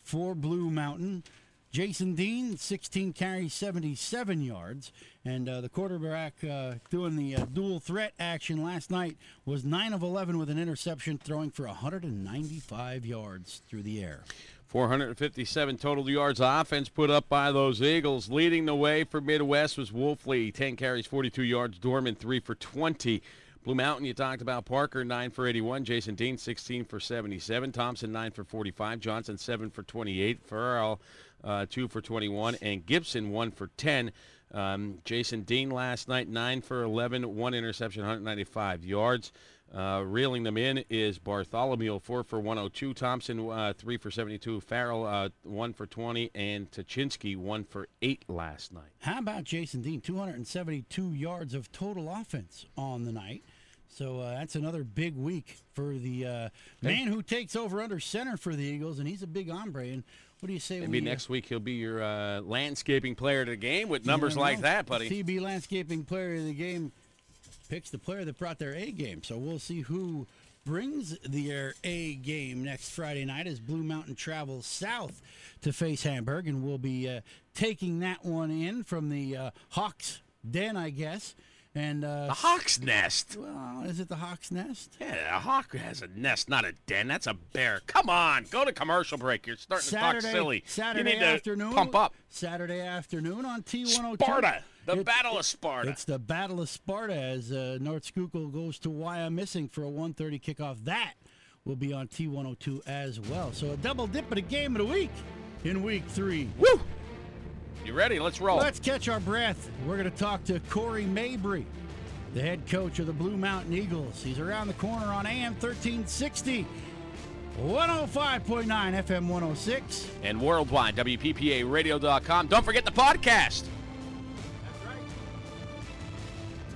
for Blue Mountain. Jason Dean, 16 carries, 77 yards. And uh, the quarterback uh, doing the uh, dual threat action last night was 9 of 11 with an interception, throwing for 195 yards through the air. 457 total yards offense put up by those Eagles. Leading the way for Midd-West was Wolfley, 10 carries, 42 yards. Dorman, 3 for 20. Blue Mountain, you talked about Parker, 9 for 81. Jason Dean, 16 for 77. Thompson, 9 for 45. Johnson, 7 for 28. Farrell, uh, 2 for 21. And Gibson, 1 for 10. Um, Jason Dean last night, 9 for 11, 1 interception, 195 yards. Uh, reeling them in is Bartholomew, 4 for 102. Thompson, uh, 3 for 72. Farrell, uh, 1 for 20. And Tachinsky, 1 for 8 last night. How about Jason Dean? 272 yards of total offense on the night. So uh, that's another big week for the uh, man who takes over under center for the Eagles, and he's a big hombre. And what do you say? Maybe we, next week he'll be your uh, landscaping player of the game with numbers like that, buddy. TB landscaping player of the game picks the player that brought their A game. So we'll see who brings the A game next Friday night as Blue Mountain travels south to face Hamburg, and we'll be uh, taking that one in from the uh, Hawks Den, I guess. And uh, the hawk's nest. Well, is it the hawk's nest? Yeah, a hawk has a nest, not a den. That's a bear. Come on, go to commercial break. You're starting Saturday, to talk silly. Saturday you need afternoon. To pump up. Saturday afternoon on T102. Sparta. The Battle of Sparta. It's the Battle of Sparta as uh, North Schuylkill goes to Wyomissing for a 1:30 kickoff. That will be on T102 as well. So a double dip at a game of the week in week three. Woo! You ready? Let's roll. Let's catch our breath. We're going to talk to Corey Mabry the head coach of the Blue Mountain Eagles. He's around the corner on AM 1360. 105.9 FM 106. And worldwide, WPPAradio.com. Don't forget the podcast.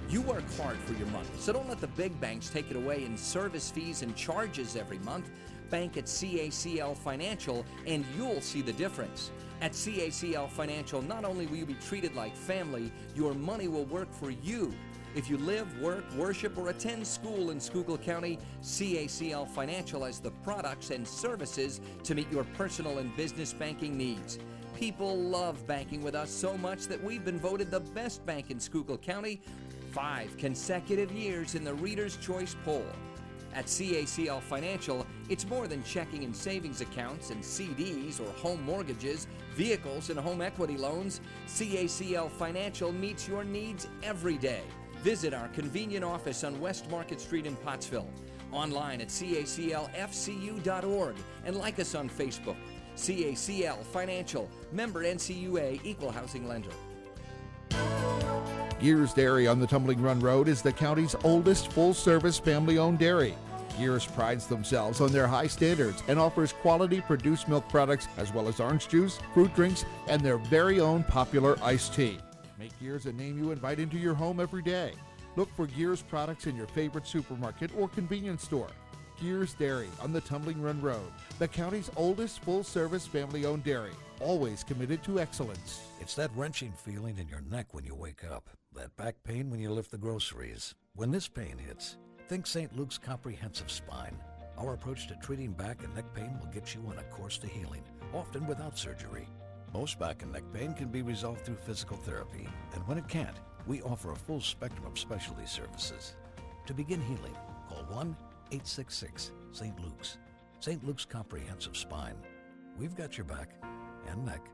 You work hard for your money, so don't let the big banks take it away in service fees and charges every month. Bank at CACL Financial, and you'll see the difference. At CACL Financial, not only will you be treated like family, your money will work for you. If you live, work, worship, or attend school in Schuylkill County, CACL Financial has the products and services to meet your personal and business banking needs. People love banking with us so much that we've been voted the best bank in Schuylkill County five consecutive years in the Reader's Choice poll. At CACL Financial, it's more than checking and savings accounts and CDs or home mortgages, vehicles, and home equity loans. CACL Financial meets your needs every day. Visit our convenient office on West Market Street in Pottsville, online at caclfcu.org, and like us on Facebook. CACL Financial, member NCUA, equal housing lender. Guers Dairy on the Tumbling Run Road is the county's oldest full service family owned dairy. Guers prides themselves on their high standards and offers quality produced milk products as well as orange juice, fruit drinks, and their very own popular iced tea. Make Guers a name you invite into your home every day. Look for Guers products in your favorite supermarket or convenience store. Guers Dairy on the Tumbling Run Road, the county's oldest full service family owned dairy, always committed to excellence. It's that wrenching feeling in your neck when you wake up, that back pain when you lift the groceries. When this pain hits, think St. Luke's Comprehensive Spine. Our approach to treating back and neck pain will get you on a course to healing, often without surgery. Most back and neck pain can be resolved through physical therapy, and when it can't, we offer a full spectrum of specialty services. To begin healing, call 1 866 St. Luke's. St. Luke's Comprehensive Spine. We've got your back and neck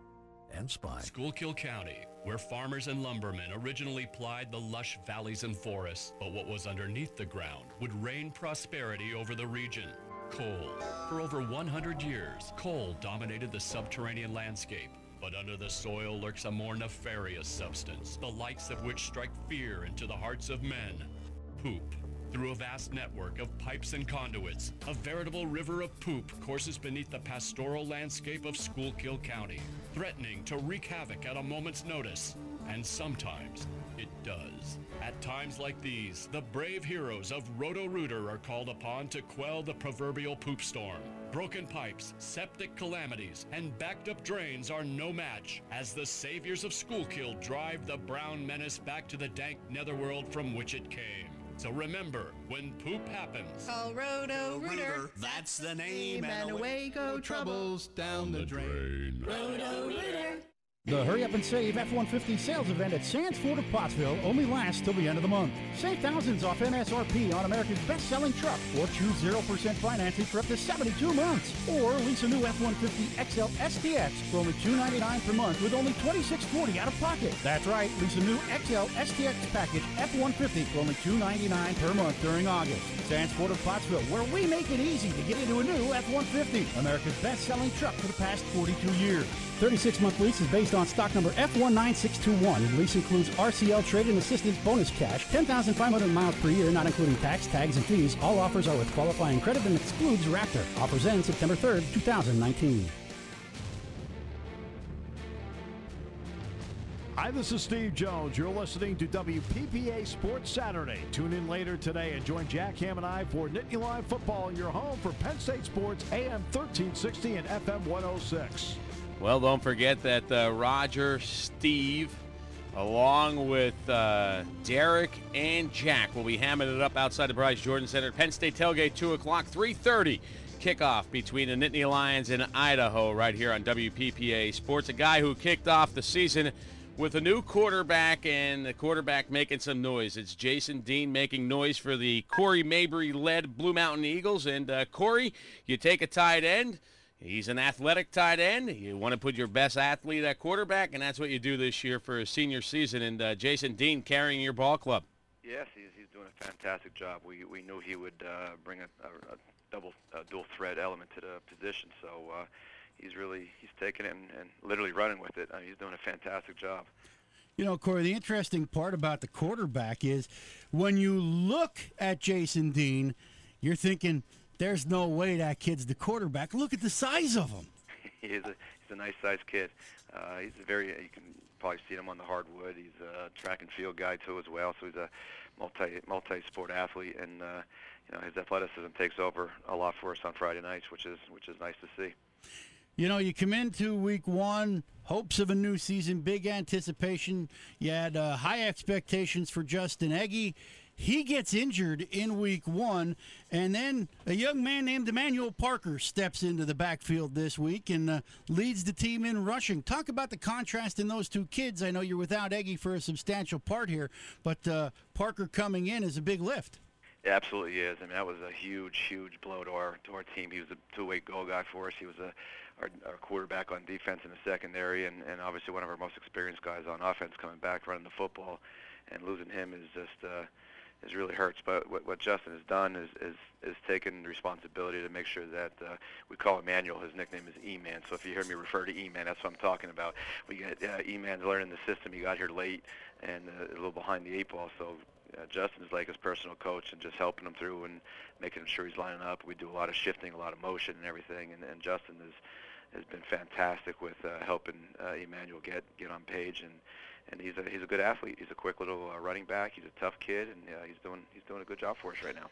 and spine. Schuylkill County, where farmers and lumbermen originally plied the lush valleys and forests, but what was underneath the ground would rain prosperity over the region. Coal. For over 100 years, coal dominated the subterranean landscape but under the soil lurks a more nefarious substance, the likes of which strike fear into the hearts of men. Poop. Through a vast network of pipes and conduits, a veritable river of poop courses beneath the pastoral landscape of Schuylkill County, threatening to wreak havoc at a moment's notice. And sometimes it does. At times like these, the brave heroes of Roto Rooter are called upon to quell the proverbial poop storm. Broken pipes, septic calamities, and backed up drains are no match as the saviors of Schuylkill drive the brown menace back to the dank netherworld from which it came. So remember, when poop happens, call Roto Rooter. That's the name, and away go troubles down the drain. Roto Rooter. The Hurry Up and Save F-150 sales event at Sands Ford of Pottsville only lasts till the end of the month. Save thousands off MSRP on America's best-selling truck or choose 0% financing for up to 72 months. Or lease a new F-150 XL STX for only 299 per month with only 2640 out of pocket. That's right, lease a new XL STX package F-150 for only 299 per month during August. Sands Ford of Pottsville, where we make it easy to get into a new F-150. America's best-selling truck for the past 42 years. 36-month lease is based on stock number F19621. Lease includes RCL trade-in assistance bonus cash, 10,500 miles per year, not including tax, tags, and fees. All offers are with qualifying credit and excludes Raptor. Offers end September 3rd, 2019. Hi, this is Steve Jones. You're listening to WPPA Sports Saturday. Tune in later today and join Jack Ham and I for Nittany Live Football in your home for Penn State Sports AM 1360 and FM 106. Well, don't forget that uh, Roger, Steve, along with uh, Derek and Jack. We'll be hamming it up outside the Bryce Jordan Center. Penn State tailgate, 2 o'clock, 3.30 kickoff between the Nittany Lions and Idaho right here on WPPA Sports. A guy who kicked off the season with a new quarterback and the quarterback making some noise. It's Jason Dean making noise for the Corey Mabry-led Blue Mountain Eagles. And uh, Corey, you take a tight end. He's an athletic tight end. You want to put your best athlete at quarterback, and that's what you do this year for a senior season. And uh, Jason Dean carrying your ball club. Yes, he's, he's doing a fantastic job. We we knew he would uh, bring a, a, a double uh, dual threat element to the position. So uh, he's really he's taking it and, and literally running with it. Uh, he's doing a fantastic job. You know, Corey, the interesting part about the quarterback is when you look at Jason Dean, you're thinking, there's no way that kid's the quarterback. Look at the size of him. (laughs) he is a, he's a nice sized kid. Uh, he's a very, you can probably see him on the hardwood. He's a track and field guy too as well. So he's a multi multi sport athlete, and uh, you know his athleticism takes over a lot for us on Friday nights, which is which is nice to see. You know, you come into week one, hopes of a new season, big anticipation. You had uh, high expectations for Justin Ege. He gets injured in week one, and then a young man named Emmanuel Parker steps into the backfield this week and uh, leads the team in rushing. Talk about the contrast in those two kids. I know you're without Ege for a substantial part here, but uh, Parker coming in is a big lift. It absolutely is. I mean, that was a huge, huge blow to our to our team. He was a two-way goal guy for us. He was a our, our quarterback on defense in the secondary, and, and obviously one of our most experienced guys on offense coming back running the football. And losing him is just uh, is really hurts. But what, what Justin has done is is is taken responsibility to make sure that uh, we call Emmanuel. His nickname is E-Man. So if you hear me refer to E-Man, that's what I'm talking about. We get uh, E-Man's learning the system. He got here late and uh, a little behind the eight ball. So uh, Justin's like his personal coach and just helping him through and making sure he's lining up. We do a lot of shifting, a lot of motion and everything. And, and Justin is has been fantastic with uh, helping uh, Emmanuel get get on page and and he's a he's a good athlete. He's a quick little uh, running back. He's a tough kid and uh, he's doing he's doing a good job for us right now.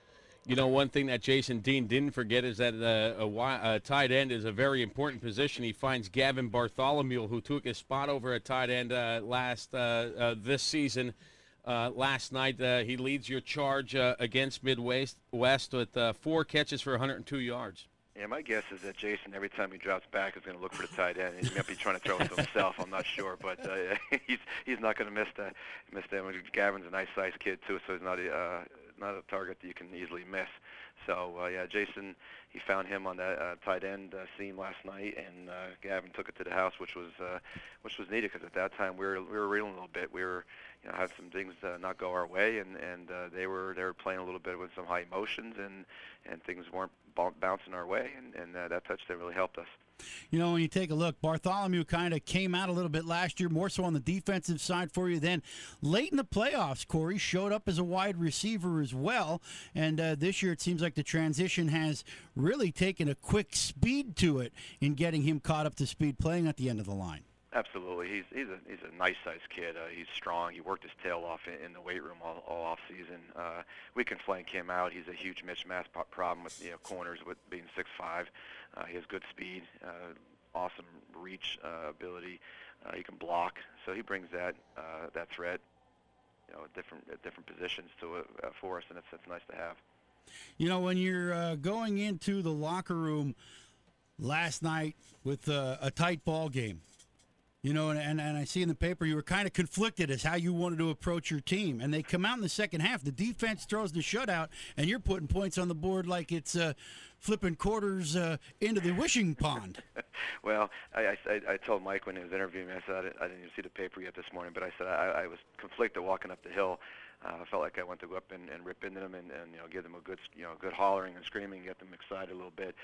You know, one thing that Jason Dean didn't forget is that uh, a, a tight end is a very important position. He finds Gavin Bartholomew, who took his spot over at tight end uh, last uh, uh, this season. Uh, last night, uh, he leads your charge uh, against Midwest West with uh, four catches for 102 yards. Yeah, my guess is that Jason, every time he drops back, is going to look for the tight end. He might be trying to throw it to himself. I'm not sure, but uh, (laughs) he's he's not going to miss the miss that. Gavin's a nice sized kid too, so he's not a uh, not a target that you can easily miss. So uh, yeah, Jason, he found him on that uh, tight end uh, seam last night, and uh, Gavin took it to the house, which was uh, which was needed because at that time we were we were reeling a little bit. We were you know had some things uh, not go our way, and and uh, they were they were playing a little bit with some high emotions, and and things weren't b- bouncing our way, and and uh, that touchdown really helped us. You know, when you take a look, Bartholomew kind of came out a little bit last year, more so on the defensive side for you. Then late in the playoffs, Corey showed up as a wide receiver as well. And uh, this year, it seems like the transition has really taken a quick speed to it in getting him caught up to speed playing at the end of the line. Absolutely, he's he's a he's a nice sized kid. Uh, he's strong. He worked his tail off in, in the weight room all, all off season. Uh, we can flank him out. He's a huge mismatch problem with you know corners with being six five. Uh, he has good speed, uh, awesome reach uh, ability. Uh, he can block, so he brings that uh, that threat, you know, at different at different positions to uh, for us, and it's it's nice to have. You know, when you're uh, going into the locker room last night with uh, a tight ball game, you know, and, and, and I see in the paper you were kind of conflicted as how you wanted to approach your team. And they come out in the second half. The defense throws the shutout, and you're putting points on the board like it's uh, flipping quarters uh, into the wishing pond. (laughs) well, I, I, I told Mike when he was interviewing me, I said I didn't, I didn't even see the paper yet this morning, but I said I, I was conflicted walking up the hill uh, I felt like I went to go up and, and rip into them and, and you know give them a good you know good hollering and screaming, get them excited a little bit.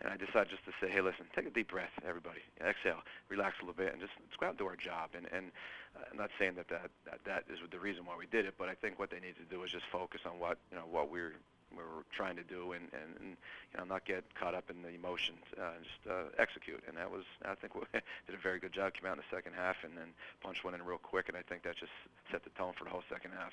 And I decided just to say, hey, listen, take a deep breath, everybody, exhale, relax a little bit, and just let's go out and do our job. And and uh, I'm not saying that that, that that is the reason why we did it, but I think what they need to do is just focus on what you know what we're we're trying to do and, and, and you know not get caught up in the emotions uh, and just uh, execute and that was I think we (laughs) did a very good job came out in the second half and then punch went in real quick and I think that just set the tone for the whole second half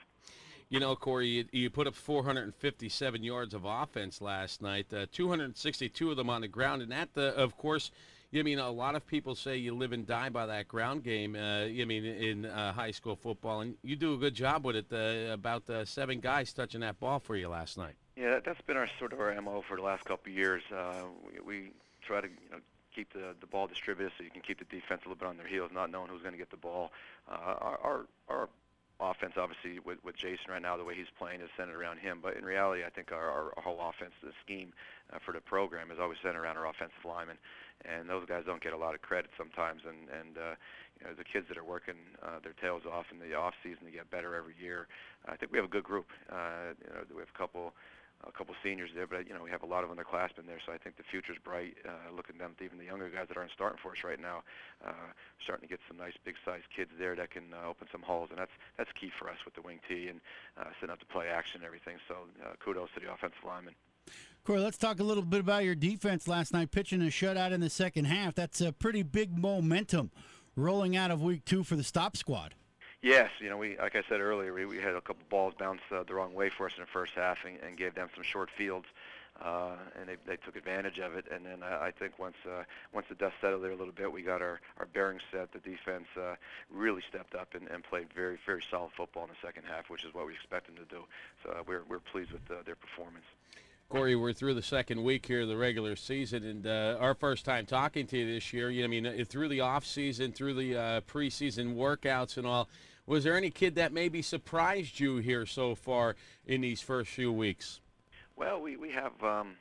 you know Corey you, you put up 457 yards of offense last night uh, 262 of them on the ground and that the, of course I mean, a lot of people say you live and die by that ground game. Uh, I mean, in uh, high school football, and you do a good job with it. Uh, about uh, seven guys touching that ball for you last night. Yeah, that's been our sort of our mo for the last couple of years. Uh, we, we try to you know keep the the ball distributed so you can keep the defense a little bit on their heels, not knowing who's going to get the ball. Uh, our, our our offense, obviously, with, with Jason right now, the way he's playing is centered around him. But in reality, I think our, our whole offense, the scheme uh, for the program, is always centered around our offensive linemen. And those guys don't get a lot of credit sometimes. And, and uh, you know, the kids that are working uh, their tails off in the off season to get better every year. I think we have a good group. Uh, you know, we have a couple a couple seniors there, but you know we have a lot of underclassmen there, so I think the future's bright. Uh, looking down to even the younger guys that aren't starting for us right now, uh, starting to get some nice big-sized kids there that can uh, open some holes, and that's that's key for us with the wing tee and uh, setting up the play action and everything. So uh, kudos to the offensive linemen. Corey, let's talk a little bit about your defense last night, pitching a shutout in the second half. That's a pretty big momentum rolling out of week two for the stop squad. Yes, you know, we like I said earlier, we, we had a couple balls bounce uh, the wrong way for us in the first half and, and gave them some short fields, uh, and they they took advantage of it. And then I, I think once uh, once the dust settled there a little bit, we got our our bearings set. The defense uh, really stepped up and, and played very very solid football in the second half, which is what we expect them to do. So uh, we're we're pleased with uh, their performance. Corey, we're through the second week here of the regular season, and uh, our first time talking to you this year. You know, I mean, uh, through the off season, through the uh, preseason workouts and all. Was there any kid that maybe surprised you here so far in these first few weeks? Well, we we have. Um,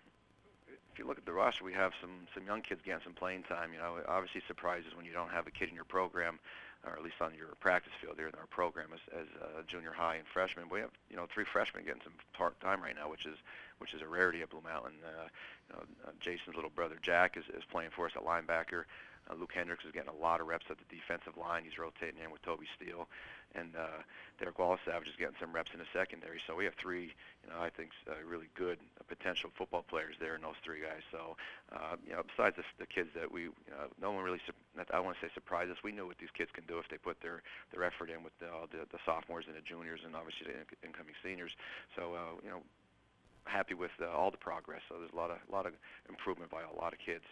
if you look at the roster, we have some some young kids getting some playing time. You know, it obviously surprises when you don't have a kid in your program, or at least on your practice field there in our program as, as junior high and freshman. We have you know three freshmen getting some part time right now, which is which is a rarity at Blue Mountain. Uh, you know, uh, Jason's little brother Jack is, is playing for us at linebacker. Uh, Luke Hendricks is getting a lot of reps at the defensive line. He's rotating in with Toby Steele, and uh, Derek Wallace Savage is getting some reps in the secondary. So we have three, you know, I think uh, really good uh, potential football players there in those three guys. So, uh, you know, besides the, the kids that we, you know, no one really, I don't want to say surprised us. We know what these kids can do if they put their their effort in with the, uh, the, the sophomores and the juniors, and obviously the incoming seniors. So, uh, you know, happy with uh, all the progress. So there's a lot of a lot of improvement by a lot of kids.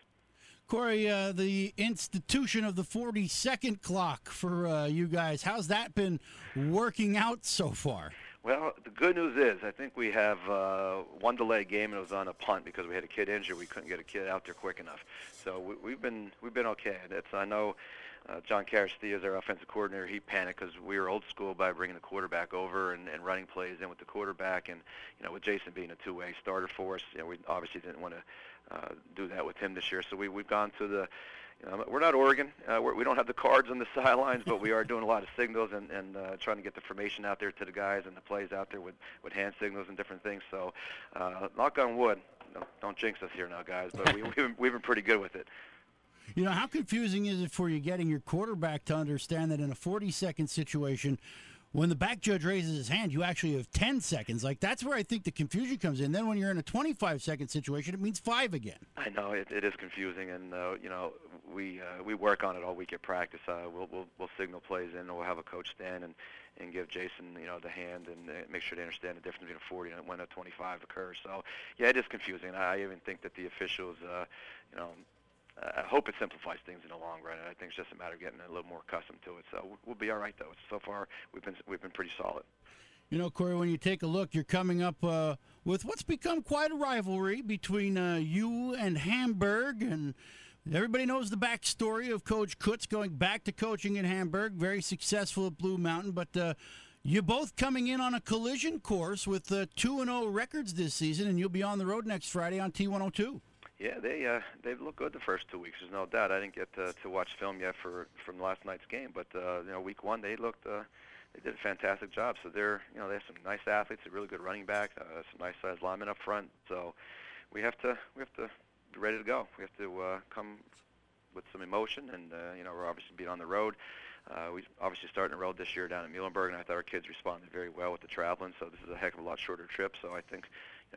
Corey, uh, the institution of the 40 second clock for uh, you guys, how's that been working out so far? Well, the good news is I think we have uh, one delayed game and it was on a punt because we had a kid injured. We couldn't get a kid out there quick enough. So we, we've been we've been okay. It's I know uh, John Carastia is our offensive coordinator. He panicked because we were old school by bringing the quarterback over and, and running plays in with the quarterback, and you know with Jason being a two-way starter for us, you know we obviously didn't want to uh, do that with him this year. So we we've gone to the you know, we're not Oregon. Uh, we're, we don't have the cards on the (laughs) sidelines, but we are doing a lot of signals and, and uh, trying to get the formation out there to the guys and the plays out there with, with hand signals and different things. So, uh, knock on wood. Don't, don't jinx us here now, guys. But we, (laughs) we've, we've been pretty good with it. You know, how confusing is it for you getting your quarterback to understand that in a 40 second situation, when the back judge raises his hand, you actually have 10 seconds. Like, that's where I think the confusion comes in. Then when you're in a 25 second situation, it means five again. I know, it, it is confusing. And, uh, you know, we uh, we work on it all week at practice. Uh, we'll, we'll, we'll signal plays in, and we'll have a coach stand and, and give Jason, you know, the hand and uh, make sure they understand the difference between a 40 and when a 25 occurs. So, yeah, it is confusing. I even think that the officials, uh, you know, I hope it simplifies things in the long run. And I think it's just a matter of getting a little more accustomed to it. So we'll be all right, though. So far, we've been we've been pretty solid. You know, Corey, when you take a look, you're coming up uh, with what's become quite a rivalry between uh, you and Hamburg, and everybody knows the backstory of Coach Kutz going back to coaching in Hamburg, very successful at Blue Mountain, but. Uh, you're both coming in on a collision course with uh, 2 and 0 records this season, and you'll be on the road next Friday on T102. Yeah, they uh, they've looked good the first two weeks. There's no doubt. I didn't get to, to watch film yet for from last night's game, but uh, you know, week one they looked uh, they did a fantastic job. So they're you know they have some nice athletes, a really good running back, uh, some nice sized linemen up front. So we have to we have to be ready to go. We have to uh, come with some emotion, and uh, you know we're obviously being on the road. Uh, we obviously starting the road this year down at Muhlenberg, and I thought our kids responded very well with the traveling. So this is a heck of a lot shorter trip. So I think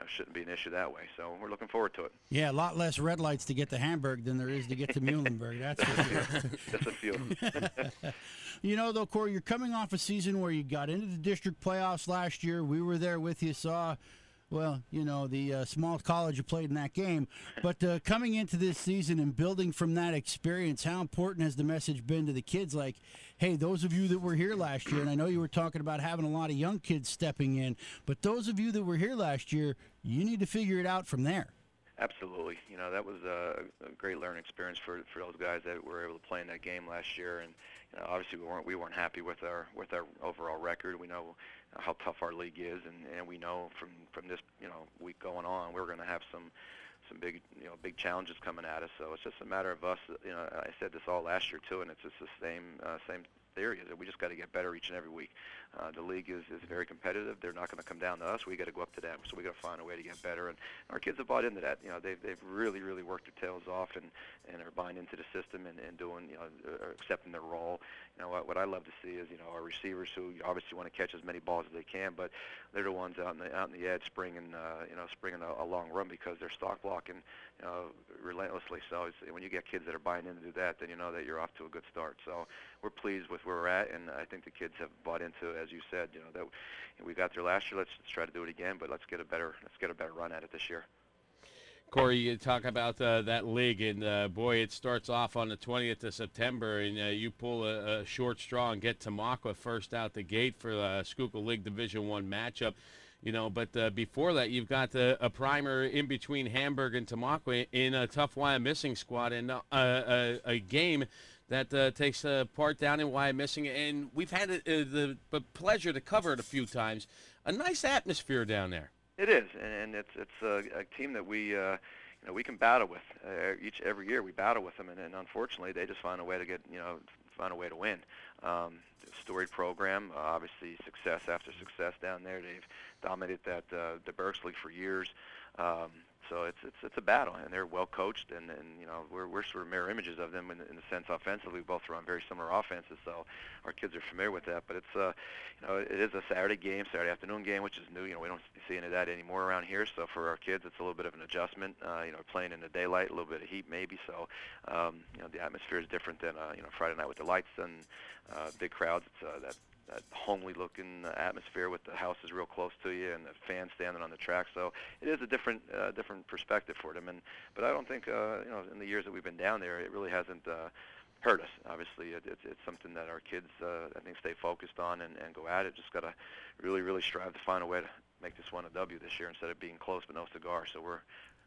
shouldn't be an issue that way. So we're looking forward to it. Yeah, a lot less red lights to get to Hamburg than there is to get to Muhlenberg. That's for sure. (laughs) Just a few. (laughs) you know, though, Corey, you're coming off a season where you got into the district playoffs last year. We were there with you, saw well, you know, the uh, small college you played in that game. But uh, coming into this season and building from that experience, how important has the message been to the kids? Like, hey, those of you that were here last year, and I know you were talking about having a lot of young kids stepping in, but those of you that were here last year, you need to figure it out from there. Absolutely. You know, that was a, a great learning experience for for those guys that were able to play in that game last year. And you know, obviously, we weren't we weren't happy with our with our overall record. We know how tough our league is, and and we know from from this you know week going on, we're going to have some some big you know big challenges coming at us. So it's just a matter of us. You know, I said this all last year too, and it's just the same uh, same is that we just got to get better each and every week. Uh, the league is, is very competitive. They're not going to come down to us. We got to go up to them. So we got to find a way to get better. And our kids have bought into that. You know, they've they've really really worked their tails off and and are buying into the system and, and doing you know uh, accepting their role. You know what what I love to see is you know our receivers who obviously want to catch as many balls as they can, but they're the ones out in the out in the edge springing uh, you know springing a, a long run because they're stalk blocking you know relentlessly. So it's, when you get kids that are buying into that, then you know that you're off to a good start. So we're pleased with where we're at, and I think the kids have bought into, as you said, you know that we got there last year. Let's, let's try to do it again, but let's get a better let's get a better run at it this year. Corey, you talk about uh, that league, and uh, boy, it starts off on the 20th of September, and uh, you pull a, a, short straw and get Tamaqua first out the gate for the Schuylkill League Division One matchup. You know, but uh, before that, you've got a, a, primer in between Hamburg and Tamaqua in a tough Wyomissing squad, and uh, a, a, game that uh, takes a part down in Wyomissing, and we've had the pleasure to cover it a few times. A nice atmosphere down there. It is, and it's it's a, a team that we uh, you know we can battle with uh, each every year. We battle with them, and, and unfortunately, they just find a way to get you know find a way to win. Um, storied program, uh, obviously success after success down there. They've dominated that uh, the Berks League for years. Um, so it's it's it's a battle, and they're well coached, and and you know we're we're sort of mirror images of them in, in the sense offensively. We both run very similar offenses, so our kids are familiar with that. But it's uh, you know it is a Saturday game, Saturday afternoon game, which is new. You know we don't see any of that anymore around here. So for our kids, it's a little bit of an adjustment. Uh, you know playing in the daylight, a little bit of heat maybe. So um, you know the atmosphere is different than uh, you know Friday night with the lights and uh, big crowds. It's uh, that that homely looking atmosphere with the houses real close to you and the fans standing on the track. So it is a different uh, different perspective for them. And but I don't think uh, you know in the years that we've been down there, it really hasn't. Uh, hurt us. Obviously, it, it's, it's something that our kids, uh, I think, stay focused on and, and go at it. Just got to really, really strive to find a way to make this one a W this year instead of being close but no cigar. So we're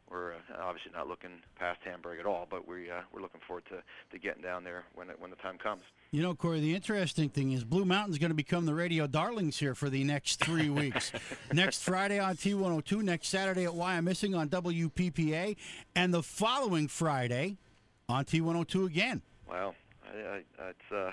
we're uh, obviously not looking past Hamburg at all, but we uh, we're looking forward to, to getting down there when it, when the time comes. You know, Corey, the interesting thing is Blue Mountain's going to become the radio darlings here for the next three (laughs) weeks. next Friday on T102, next Saturday at Wyomissing on WPPA, and the following Friday on T102 again. Well, I, I, it's uh,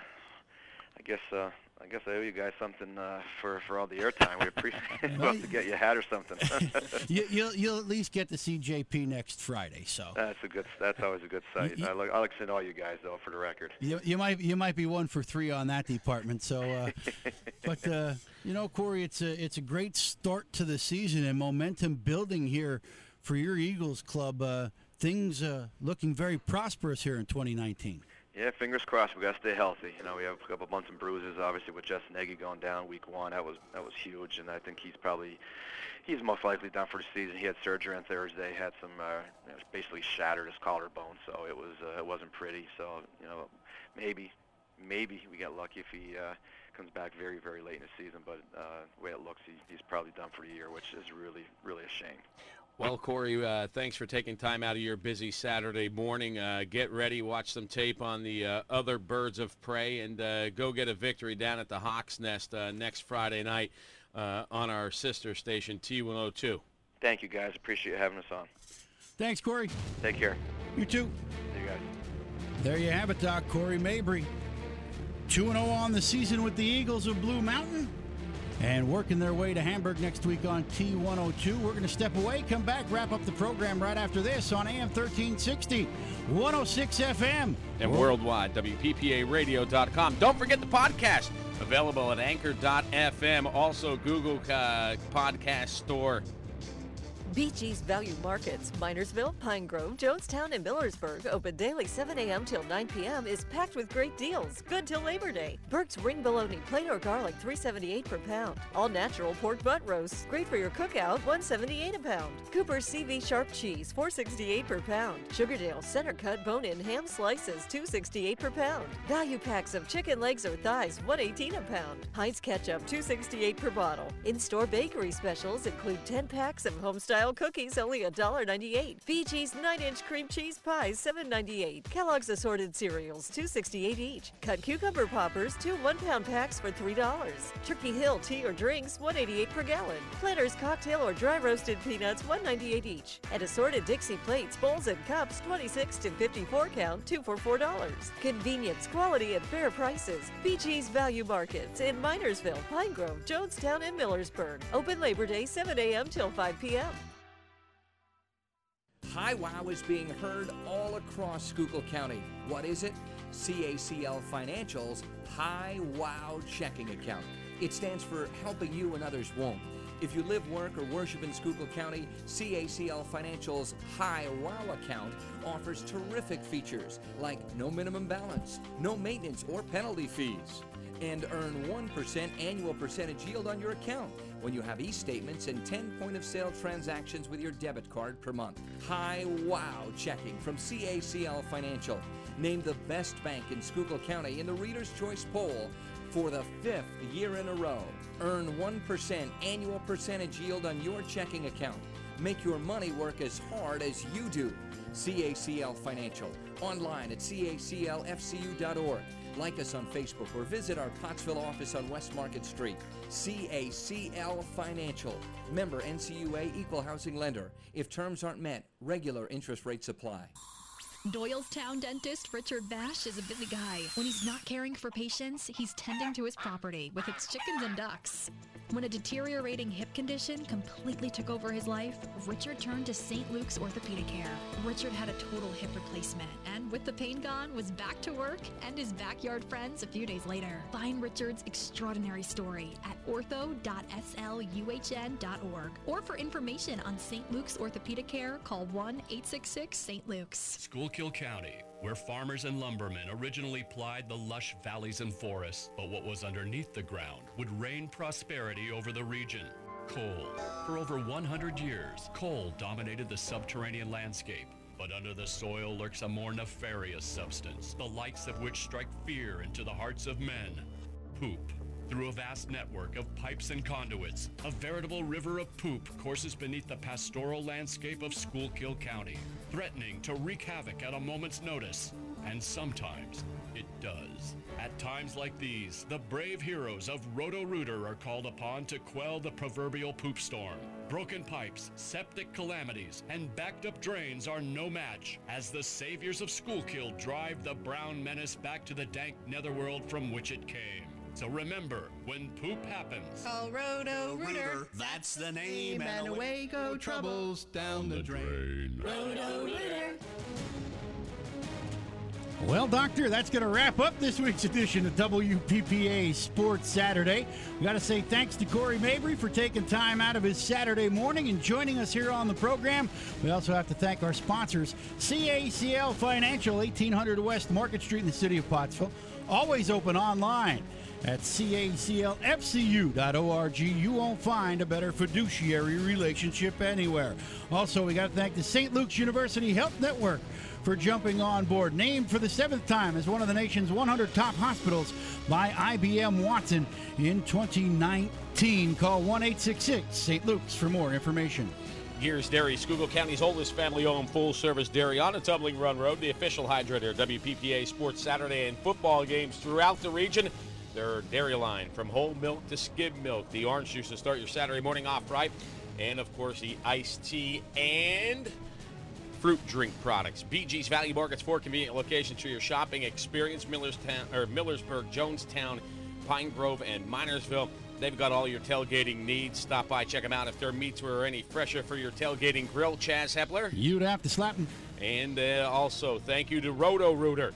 I guess uh, I guess I owe you guys something uh, for for all the airtime. We appreciate it. (laughs) we'll to get you a hat or something. (laughs) (laughs) you, will you'll, you'll at least get to see JP next Friday. So that's a good. That's always a good sight. You, I look. I like seeing all you guys though, for the record. You, you might you might be one for three on that department. So, uh, but uh, you know, Corey, it's a it's a great start to the season and momentum building here for your Eagles club. Uh, things uh, looking very prosperous here in 2019. Yeah, fingers crossed. We got to stay healthy. You know, we have a couple of bumps and bruises. Obviously, with Justin Nagy going down week one, that was that was huge, and I think he's probably he's most likely done for the season. He had surgery on Thursday, had some uh, you know, basically shattered his collarbone, so it was uh, it wasn't pretty. So you know, maybe maybe we get lucky if he uh, comes back very very late in the season, but uh, the way it looks, he, he's probably done for the year, which is really really a shame. Well, Corey, uh, thanks for taking time out of your busy Saturday morning. Uh, get ready, watch some tape on the uh, other birds of prey, and uh, go get a victory down at the Hawk's Nest uh, next Friday night uh, on our sister station T102. Thank you, guys. Appreciate having us on. Thanks, Corey. Take care. You too. See you guys. There you have it, Doc. Corey Mabry. 2 0 on the season with the Eagles of Blue Mountain and working their way to Hamburg next week on T102. We're going to step away, come back, wrap up the program right after this on AM 1360, 106 FM. And worldwide, WPPARadio.com. Don't forget the podcast, available at Anchor.fm, also Google uh, Podcast Store. BG's Value Markets, Minersville, Pine Grove, Jonestown, and Millersburg, open daily 7 a.m. till 9 p.m. is packed with great deals. Good till Labor Day. Berks Ring Bologna, plain or Garlic, 378 per pound. All natural pork butt roasts, great for your cookout, 178 a pound. Cooper's CV Sharp Cheese, 468 per pound. Sugardale Center Cut Bone-In Ham Slices, 268 per pound. Value packs of chicken legs or thighs, 118 a pound. Heinz Ketchup, 268 per bottle. In-store bakery specials include 10 packs of homestyle cookies, only $1.98. BG's 9-inch cream cheese pies, $7.98. Kellogg's assorted cereals, $2.68 each. Cut cucumber poppers, two one-pound packs for $3. Turkey Hill tea or drinks, $1.88 per gallon. Planters cocktail or dry roasted peanuts, $1.98 each. And assorted Dixie plates, bowls, and cups, 26 to 54 count, two for $4. Convenience, quality, and fair prices. BG's Value Markets in Minersville, Pine Grove, Jonestown, and Millersburg. Open Labor Day, 7 a.m. till 5 p.m. High Wow is being heard all across Schuylkill County. What is it? CACL Financial's High Wow checking account. It stands for Helping You and Others Won't. If you live, work, or worship in Schuylkill County, CACL Financial's High Wow account offers terrific features like no minimum balance, no maintenance or penalty fees, and earn 1% annual percentage yield on your account when you have e-statements and 10 point of sale transactions with your debit card per month. High Wow checking from CACL Financial. Named the best bank in Schuylkill County in the Reader's Choice poll for the fifth year in a row. Earn 1% annual percentage yield on your checking account. Make your money work as hard as you do. CACL Financial. Online at caclfcu.org. Like us on Facebook or visit our Pottsville office on West Market Street. CACL Financial. Member NCUA Equal Housing Lender. If terms aren't met, regular interest rates apply. Doylestown dentist Richard Bash is a busy guy. When he's not caring for patients, he's tending to his property with its chickens and ducks. When a deteriorating hip condition completely took over his life, Richard turned to St. Luke's Orthopedic Care. Richard had a total hip replacement and, with the pain gone, was back to work and his backyard friends a few days later. Find Richard's extraordinary story at ortho.sluhn.org or for information on St. Luke's Orthopedic Care, call 1 866 St. Luke's. Schuylkill County, where farmers and lumbermen originally plied the lush valleys and forests, but what was underneath the ground would rain prosperity over the region. Coal. For over 100 years, coal dominated the subterranean landscape. But under the soil lurks a more nefarious substance, the likes of which strike fear into the hearts of men. Poop. Through a vast network of pipes and conduits, a veritable river of poop courses beneath the pastoral landscape of Schuylkill County, threatening to wreak havoc at a moment's notice. And sometimes it does. At times like these, the brave heroes of Roto Rooter are called upon to quell the proverbial poop storm. Broken pipes, septic calamities, and backed up drains are no match as the saviors of Schuylkill drive the brown menace back to the dank netherworld from which it came. So remember, when poop happens, Call Roto Rooter. That's the name, And away go troubles down the drain. Roto Rooter. Well, Doctor, that's going to wrap up this week's edition of WPPA Sports Saturday. We got to say thanks to Corey Mabry for taking time out of his Saturday morning and joining us here on the program. We also have to thank our sponsors, CACL Financial, 1800 West Market Street in the city of Pottsville. Always open online at caclfcu.org. You won't find a better fiduciary relationship anywhere. Also, we got to thank the St. Luke's University Health Network for jumping on board. Named for the seventh time as one of the nation's 100 top hospitals by IBM Watson in 2019. Call 1 866 St. Luke's for more information. Guers Dairy, Schuylkill County's oldest family-owned full-service dairy on a Tumbling Run Road, the official hydrator, WPPA Sports Saturday and football games throughout the region. Their dairy line, from whole milk to skim milk, the orange juice to start your Saturday morning off right, and of course the iced tea and fruit drink products. BG's Value Markets, four convenient locations for your shopping experience: Millerstown or Millersburg, Jonestown, Pine Grove, and Minersville. They've got all your tailgating needs. Stop by, check them out. If their meats were any fresher for your tailgating grill, Chaz Hepler. You'd have to slap them. And uh, also, thank you to Roto Rooter.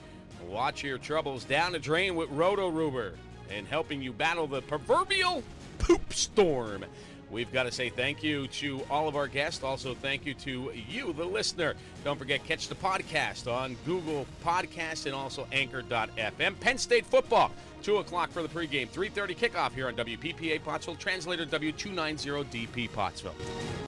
Watch your troubles down the drain with Roto Rooter and helping you battle the proverbial poop storm. We've got to say thank you to all of our guests. Also, thank you to you, the listener. Don't forget, catch the podcast on Google Podcast and also Anchor.fm. Penn State football, 2 o'clock for the pregame, 3.30 kickoff here on WPPA Pottsville, translator W290DP Pottsville.